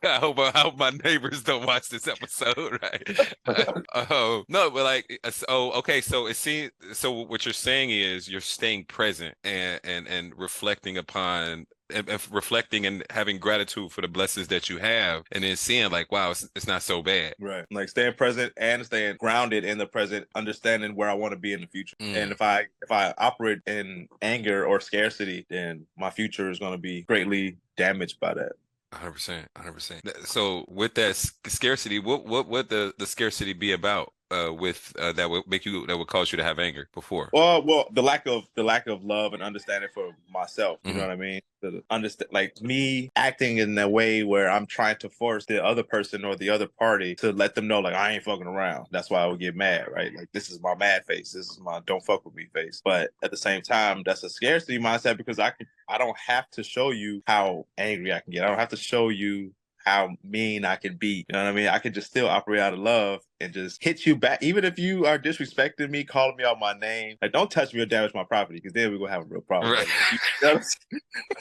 I hope I hope my neighbors don't watch this episode, right? oh no, but like, uh, so oh, okay, so it seems so. What you're saying is you're staying present and and and reflecting upon and, reflecting and having gratitude for the blessings that you have and then seeing like wow it's, it's not so bad right like staying present and staying grounded in the present understanding where i want to be in the future mm. and if i if i operate in anger or scarcity then my future is going to be greatly damaged by that Hundred percent, hundred percent. So, with that scarcity, what what would the the scarcity be about? Uh, with uh, that would make you that would cause you to have anger before? Well, well, the lack of the lack of love and understanding for myself. You mm-hmm. know what I mean? The understand, like me acting in a way where I'm trying to force the other person or the other party to let them know, like I ain't fucking around. That's why I would get mad, right? Like this is my mad face. This is my don't fuck with me face. But at the same time, that's a scarcity mindset because I can I don't have to show you how angry I can get. I don't have to show you how mean I can be. You know what I mean? I can just still operate out of love and just hit you back. Even if you are disrespecting me, calling me out my name, like don't touch me or damage my property because then we're gonna have a real problem. Right.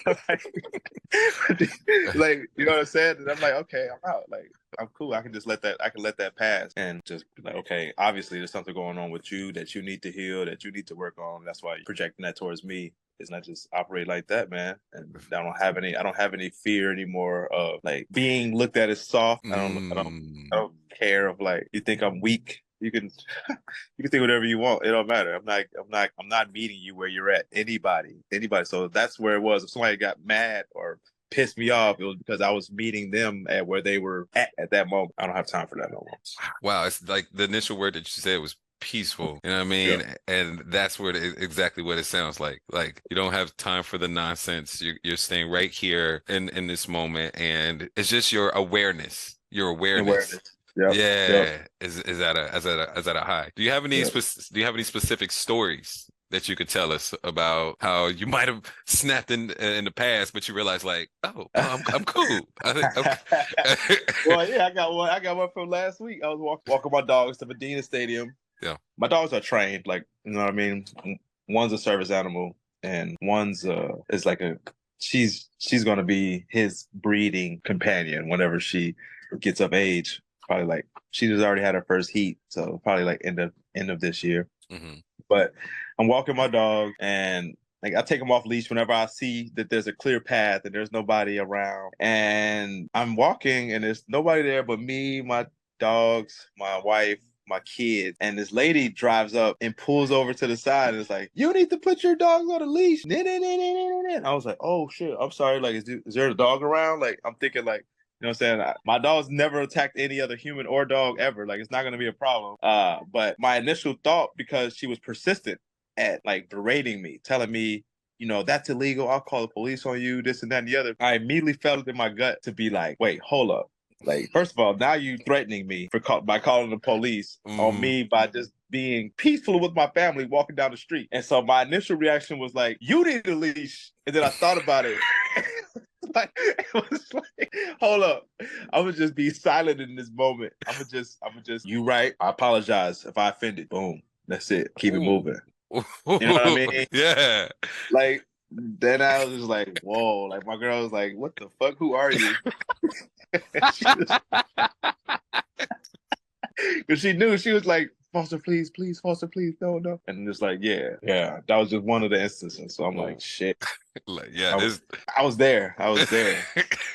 like, like, you know what I'm saying? And I'm like, okay, I'm out. Like I'm cool. I can just let that I can let that pass and just be like, okay, obviously there's something going on with you that you need to heal, that you need to work on. That's why you're projecting that towards me is not just operate like that, man. And I don't have any I don't have any fear anymore of like being looked at as soft. I don't mm. I don't I don't care of like you think I'm weak. You can you can think whatever you want. It don't matter. I'm not I'm not I'm not meeting you where you're at. Anybody. Anybody. So that's where it was. If somebody got mad or pissed me off, it was because I was meeting them at where they were at at that moment. I don't have time for that no more. Wow, it's like the initial word that you said was peaceful. You know what I mean? Yeah. And that's what it, exactly what it sounds like. Like you don't have time for the nonsense. You're, you're staying right here in in this moment, and it's just your awareness. Your awareness. awareness. Yep. Yeah, yep. is is at a is at a is at a high. Do you have any yep. spe- do you have any specific stories that you could tell us about how you might have snapped in in the past, but you realize like, oh, oh I'm, I'm cool. well, yeah, I got one. I got one from last week. I was walk, walking my dogs to Vidinha Stadium, yeah. My dogs are trained, like you know what I mean. One's a service animal, and one's uh is like a she's she's gonna be his breeding companion whenever she gets of age. Probably like she just already had her first heat, so probably like end of end of this year. Mm-hmm. But I'm walking my dog, and like I take him off leash whenever I see that there's a clear path and there's nobody around. And I'm walking and there's nobody there but me, my dogs, my wife, my kids. And this lady drives up and pulls over to the side and is like, You need to put your dogs on a leash. And I was like, Oh shit, I'm sorry. Like, is, is there a dog around? Like, I'm thinking like you know what I'm saying? I, my dog's never attacked any other human or dog ever. Like it's not gonna be a problem. Uh, but my initial thought, because she was persistent at like berating me, telling me, you know, that's illegal. I'll call the police on you, this and that and the other. I immediately felt it in my gut to be like, wait, hold up. Like, first of all, now you threatening me for call- by calling the police mm. on me by just being peaceful with my family walking down the street. And so my initial reaction was like, you need a leash. And then I thought about it. like it was like, hold up. I would just be silent in this moment. I would just, I would just, you right. I apologize if I offended. Boom. That's it. Keep Ooh. it moving. You know what I mean? Yeah. Like then I was just like, whoa. Like my girl was like, what the fuck? Who are you? Because she knew she was like, Foster, please, please, Foster, please, no, no. And just like, yeah, yeah, that was just one of the instances. So I'm like, shit. like, yeah, I was, I was there. I was there.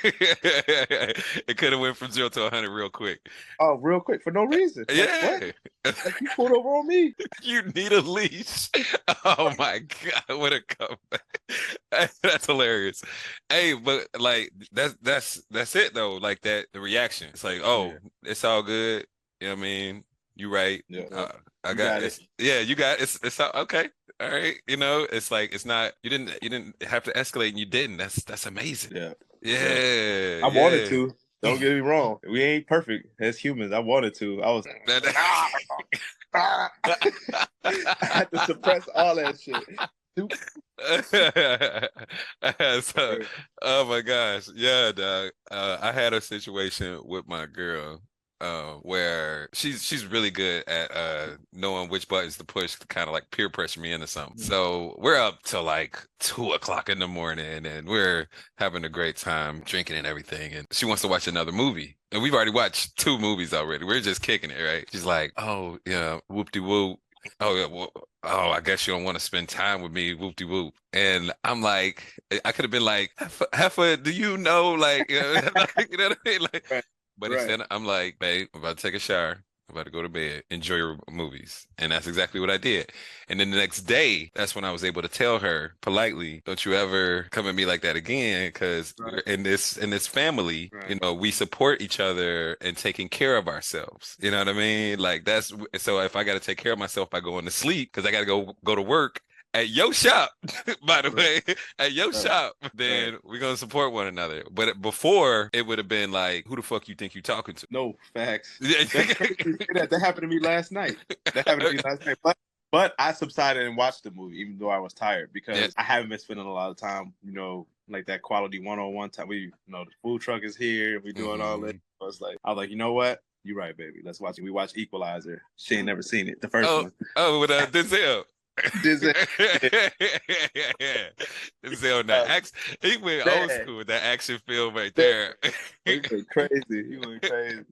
it could have went from zero to hundred real quick. Oh, real quick for no reason. Like, yeah, like you pulled over on me. You need a leash. Oh my god, what a comeback! that's hilarious. Hey, but like that's that's that's it though. Like that, the reaction. It's like, oh, yeah. it's all good. You know what I mean? You right. Yeah. Uh, I got, got it. Yeah, you got it's it's okay. All right. You know, it's like it's not you didn't you didn't have to escalate and you didn't. That's that's amazing. Yeah. Yeah. I yeah. wanted to. Don't get me wrong. We ain't perfect as humans. I wanted to. I was I had to suppress all that shit. so, oh my gosh. Yeah, dog. Uh, I had a situation with my girl uh, where she's she's really good at uh, knowing which buttons to push to kind of like peer pressure me into something. Mm-hmm. So we're up till like two o'clock in the morning and we're having a great time drinking and everything. And she wants to watch another movie. And we've already watched two movies already. We're just kicking it, right? She's like, oh, yeah, whoop de whoop. Oh, yeah, well, oh, I guess you don't want to spend time with me, whoop de whoop. And I'm like, I could have been like, Heifer, do you know, like, you know, you know what I mean? Like, but right. instead, I'm like, babe, I'm about to take a shower. I'm about to go to bed. Enjoy your movies. And that's exactly what I did. And then the next day, that's when I was able to tell her politely, don't you ever come at me like that again. Cause right. in this in this family, right. you know, we support each other and taking care of ourselves. You know what I mean? Like that's so if I gotta take care of myself by going to sleep, because I gotta go go to work, at your shop, by the way, at your right. shop, then right. we're gonna support one another. But before, it would have been like, who the fuck you think you talking to? No facts. that, that happened to me last night. That happened to me last night. But but I subsided and watched the movie, even though I was tired because yeah. I haven't been spending a lot of time, you know, like that quality one on one time. We, you know, the food truck is here, we doing mm-hmm. all that. I was like, I was like, you know what? You're right, baby. Let's watch it. We watch Equalizer. She ain't never seen it. The first oh, one. Oh, with uh, Denzel. Denzel. Denzel on that action. He went old school with that action film right there. he went crazy. He went crazy.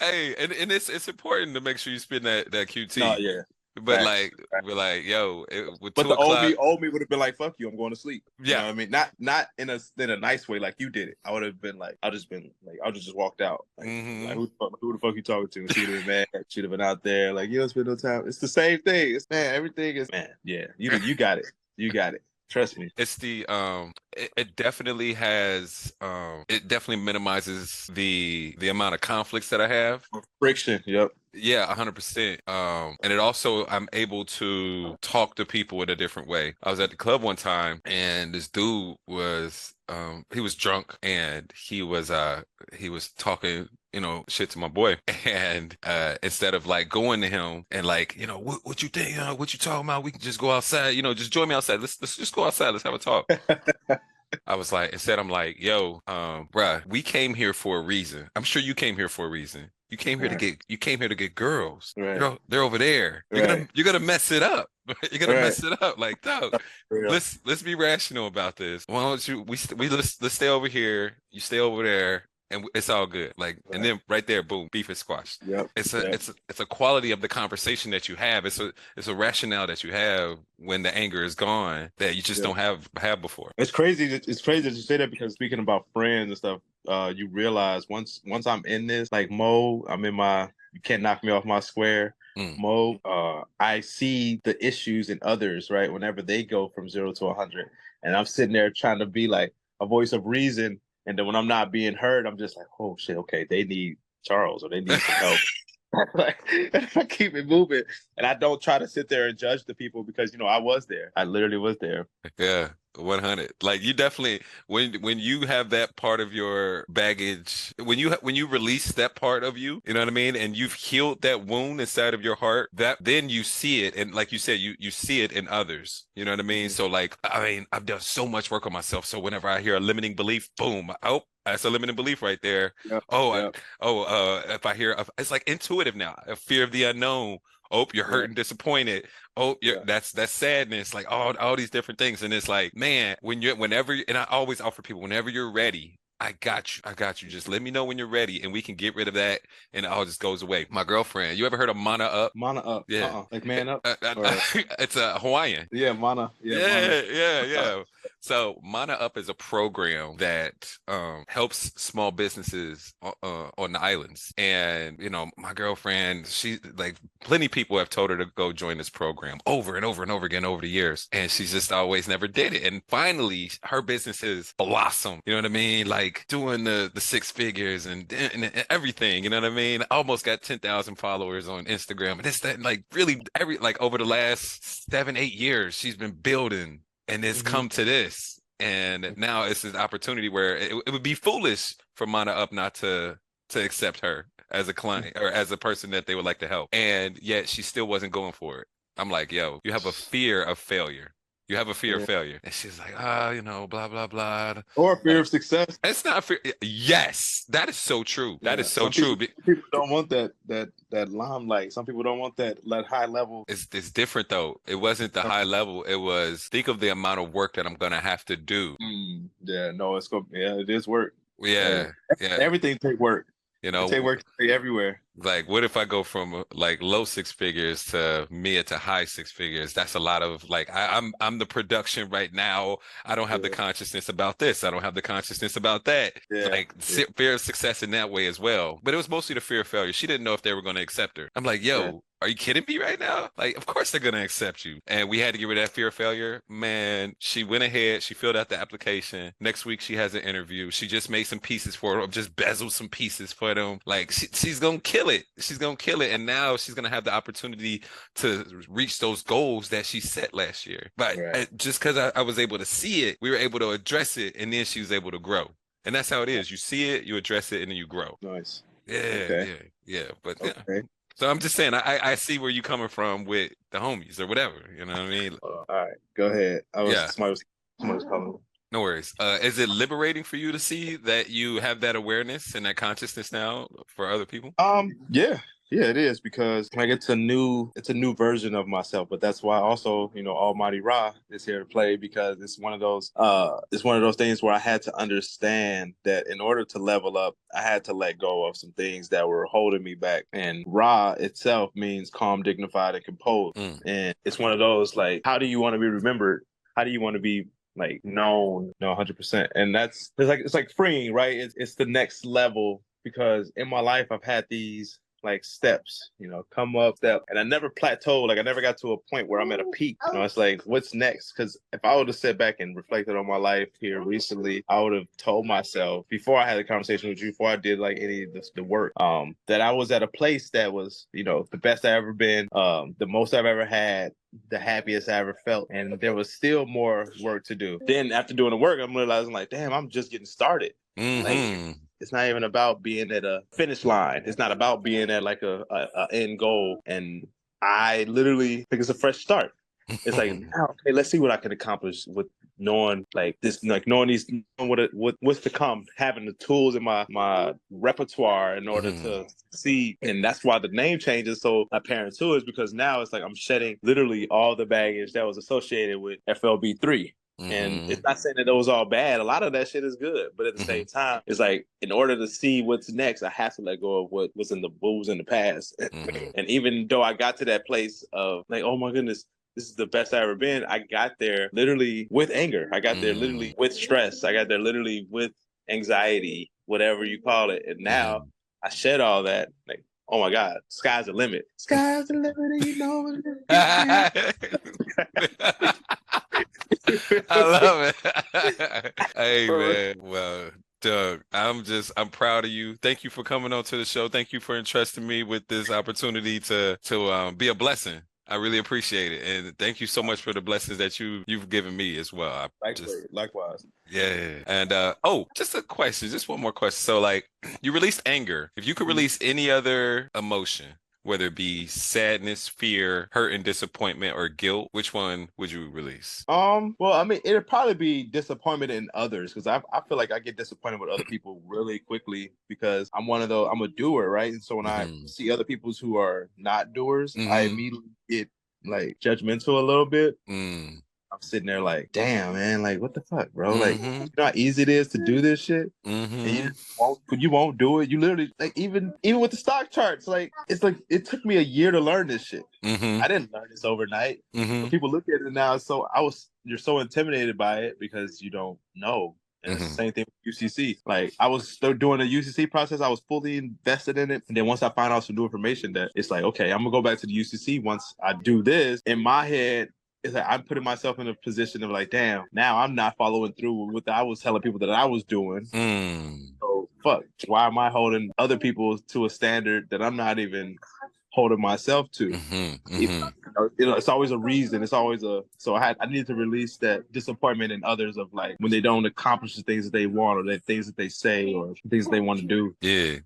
hey, and, and it's it's important to make sure you spend that that QT. Oh yeah. But like, we're like, yo, it, but the old me, old me would have been like, "Fuck you, I'm going to sleep." Yeah, you know I mean, not not in a in a nice way like you did it. I would have been like, I just been like, I would just walked out. Like, mm-hmm. like who, the fuck, who the fuck you talking to? She'd have been mad. She'd have been out there like, you don't spend no time. It's the same thing. It's man, everything is man. Yeah, you you got it. You got it. Trust me. It's the um it, it, definitely has um it definitely minimizes the the amount of conflicts that I have. Friction, yep. Yeah, hundred percent. Um, and it also I'm able to talk to people in a different way. I was at the club one time and this dude was um he was drunk and he was uh he was talking you know, shit to my boy. And uh, instead of like going to him and like, you know, what, what you think? Uh, what you talking about? We can just go outside. You know, just join me outside. Let's let's just go outside. Let's have a talk. I was like, instead, I'm like, yo, um, bruh, we came here for a reason. I'm sure you came here for a reason. You came here right. to get you came here to get girls. Right. They're, they're over there. You're right. gonna you're gonna mess it up. you're gonna mess it up. Like, dog, let's let's be rational about this. Why don't you we we let's let's stay over here. You stay over there and it's all good. Like, and then right there, boom, beef is squashed. Yep. It's a Yep. it's a, it's a quality of the conversation that you have. It's a it's a rationale that you have when the anger is gone that you just Yeah. don't have have before. It's crazy. It's crazy to say that because speaking about friends and stuff, uh, you realize once once I'm in this, like Mo, I'm in my you can't knock me off my square. Mm. Mo, uh, I see the issues in others, right? Whenever they go from zero to a hundred, and I'm sitting there trying to be like a voice of reason, and then when I'm not being heard, I'm just like, oh shit, okay, they need Charles or they need some help. like, I keep it moving, and I don't try to sit there and judge the people because you know I was there. I literally was there. Yeah, 100. Like you definitely when when you have that part of your baggage, when you when you release that part of you, you know what I mean, and you've healed that wound inside of your heart, that then you see it and like you said, you you see it in others. You know what I mean? Mm-hmm. So like I mean, I've done so much work on myself. So whenever I hear a limiting belief, boom, oh, that's a limiting belief right there. Yep, Oh, I- oh, uh, if I hear, it's like intuitive now. A fear of the unknown. Oh, you're hurt and disappointed. Oh, you're, Yeah. that's that's sadness. Like all all these different things, and it's like, man, when you're whenever, and I always offer people, whenever you're ready, I got you. I got you. Just let me know when you're ready, and we can get rid of that, and it all just goes away. My girlfriend, you ever heard of Mana Up? Mana up. Yeah. Uh-uh. Like man up. Uh, uh, Or- it's a Hawaiian. Yeah, Mana. Yeah, Yeah, yeah, yeah, So Mana Up is a program that um, helps small businesses uh, uh, on the islands. And you know, my girlfriend, she like plenty people have told her to go join this program over and over and over again over the years, and she's just always never did it. And finally, her business has blossomed. You know what I mean? Like doing the the six figures and, and, and everything. You know what I mean? Almost got ten thousand followers on Instagram. And this that like really every like over the last seven eight years, she's been building and it's Mhm. come to this. And now it's an opportunity where it, it would be foolish for mana up not to to accept her as a client or as a person that they would like to help. And yet she still wasn't going for it. I'm like yo you have a fear of failure you have a fear of failure and she's like ah you know blah blah blah Or fear of success. it's not fear yes that is so true That Yeah, is so some true People, people don't want that that that limelight. Some people don't want that that high level. it's it's different though it wasn't the high level it was think of the amount of work that i'm gonna have to do Mm, yeah, no, it's gonna Yeah, it is work. yeah yeah Everything take work. You know take work everywhere. like what if i go from like low six figures to mid to high six figures? That's a lot of like I, i'm i'm the production right now. I don't have the consciousness about this. I don't have the consciousness about that. Yeah, like yeah. fear of success in that way as well. But it was mostly the fear of failure. She didn't know if they were going to accept her. I'm like yo Yeah. Are you kidding me right now? Like of course they're going to accept you. And we had to get rid of that fear of failure. Man she went ahead she filled out the application. Next week she has an interview. She just made some pieces for them just bezeled some pieces for them. Like she, she's gonna kill it. She's gonna kill it. And now she's gonna have the opportunity to reach those goals that she set last year. But Right. uh, just because I, I was able to see it we were able to address it and then she was able to grow. And that's how it is. You see it you address it and then you grow. Nice. yeah Okay. yeah yeah. But yeah. Okay. So i'm just saying I, I I see where you're coming from with the homies or whatever you know what i mean Uh, all right. Go ahead. I was Yeah. somebody was somebody was calling. no worries uh is it liberating for you to see that you have that awareness and that consciousness now for other people Um. Yeah. Yeah, it is because like it's a new it's a new version of myself. But that's why also you know Almighty Ra is here to play because it's one of those uh it's one of those things where I had to understand that in order to level up, I had to let go of some things that were holding me back. And Ra itself means calm, dignified, and composed. Mm. And it's one of those like, how do you want to be remembered? How do you want to be like known? No, hundred percent. And that's it's like it's like freeing, right? It's it's the next level because in my life I've had these like steps, you know, come up, step, and I never plateaued. Like I never got to a point where I'm at a peak. You know, it's like, what's next? Because if I would have sat back and reflected on my life here recently, I would have told myself before I had a conversation with you, before I did like any of the, the work, um, that I was at a place that was, you know, the best I've ever been, um, the most I've ever had, the happiest I ever felt, and there was still more work to do. Then after doing the work, I'm realizing like, damn, I'm just getting started. Mhm. It's not even about being at a finish line. It's not about being at like a, a, a end goal. And I literally think it's a fresh start. It's like, okay, let's see what I can accomplish with knowing like this, like knowing these, knowing what it, what what's to come, having the tools in my my repertoire in order to mm-hmm. see. And that's why the name change is so apparent too, is because now it's like I'm shedding literally all the baggage that was associated with FLB three. And Mhm. it's not saying that it was all bad. A lot of that shit is good, but at the same time, it's like in order to see what's next, I have to let go of what was in the what was in the past. Mhm. And even though I got to that place of like, oh my goodness, this is the best I ever been, I got there literally with anger. I got there Mm. literally with stress. I got there literally with anxiety, whatever you call it. And now Mhm. I shed all that. Like, oh my God, sky's the limit. Sky's the limit, and you know. I love it. hey man, well, Doug, I'm just I'm proud of you. Thank you for coming on to the show. Thank you for entrusting me with this opportunity to to um, be a blessing. I really appreciate it, and thank you so much for the blessings that you you've given me as well. I Likewise. just Likewise. yeah, and uh oh, just a question, just one more question. So like, you released anger. If you could release any other emotion, whether it be sadness, fear, hurt, and disappointment, or guilt, which one would you release? Um, well, I mean, it'd probably be disappointment in others because I, I feel like I get disappointed with other people really quickly because I'm one of those, I'm a doer, right? And so when I Mhm. see other people's who are not doers, I Mhm. immediately get like judgmental a little bit. Mm. I'm sitting there like, damn, man, like, what the fuck, bro? Like, Mhm. you know how easy it is to do this shit? Mhm. And you won't, you won't do it. You literally, like, even even with the stock charts, like, it's like, it took me a year to learn this shit. Mhm. I didn't learn this overnight Mhm. when people look at it now, so I was you're so intimidated by it because you don't know. And it's the same thing with UCC. Like I was still doing the UCC process, I was fully invested in it. And then once I find out some new information, that it's like, okay, I'm gonna go back to the UCC once I do this. In my head, it's like I'm putting myself in a position of like, damn, now I'm not following through with what I was telling people that I was doing. Mm. So fuck, why am I holding other people to a standard that I'm not even holding myself to? Mhm. Even- Mhm. you know, you know, it's always a reason. It's always a so I had I needed to release that disappointment in others of like when they don't accomplish the things that they want or the things that they say or things they want to do. Yeah.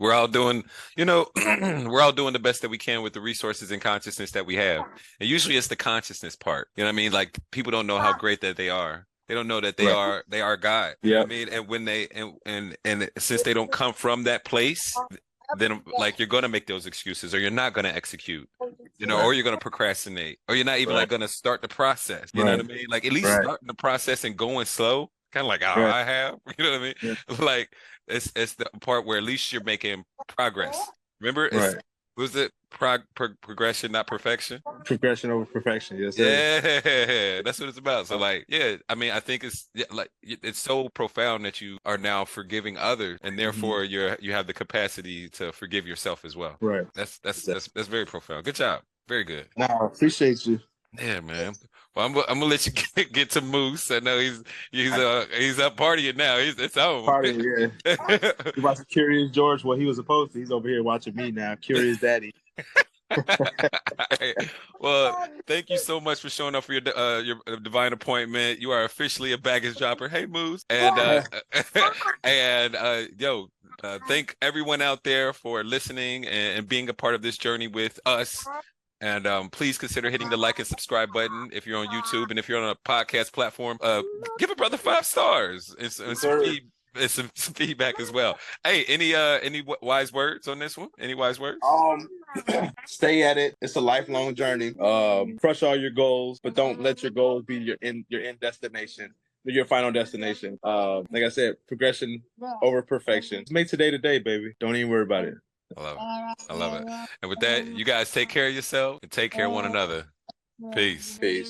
We're all doing, you know, we're all doing the best that we can with the resources and consciousness that we have. And usually it's the consciousness part. You know what I mean? Like people don't know how great that they are. They don't know that they Right. are they are God. Know I mean? And when they and and and since they don't come from that place, then like you're gonna make those excuses or you're not gonna execute. You know, Right. or you're gonna procrastinate, or you're not even like gonna start the process. You know what I mean? Like at least Right. starting the process and going slow, kind of like how Right. I have. You know what I mean? Yeah. Like it's it's the part where at least you're making progress. Remember, it's, Right. Was it prog- pro- progression, not perfection? Progression over perfection. Yes. Yeah, that's what it's about. So, like, yeah, I mean, I think it's yeah, like it's so profound that you are now forgiving others, and mm-hmm. therefore you're you have the capacity to forgive yourself as well. Right. That's that's that's that's very profound. Good job. Very good. No, I appreciate you. Yeah, man. Well, I'm, I'm gonna let you get, get to Moose. I know he's he's uh he's up partying now. He's it's on. Party, yeah. You watching Curious George? Well, he was supposed to. He's over here watching me now. Curious Daddy. well, thank you so much for showing up for your uh, your divine appointment. You are officially a baggage dropper. Hey, Moose, and uh, and uh, yo, uh, thank everyone out there for listening and, and being a part of this journey with us. And um, please consider hitting the like and subscribe button if you're on YouTube and if you're on a podcast platform. Uh, give a brother five stars and, some- and some, feed, and some, some feedback as well. Hey, any uh any w- wise words on this one? Any wise words? Um, stay at it. It's a lifelong journey. Um, crush all your goals, but don't let your goals be your end your end destination, your final destination. Uh, like I said, progression over perfection. Make today today, baby. Don't even worry about it. I love it. I love it. And with that, you guys take care of yourself and take care of one another. Peace. Peace.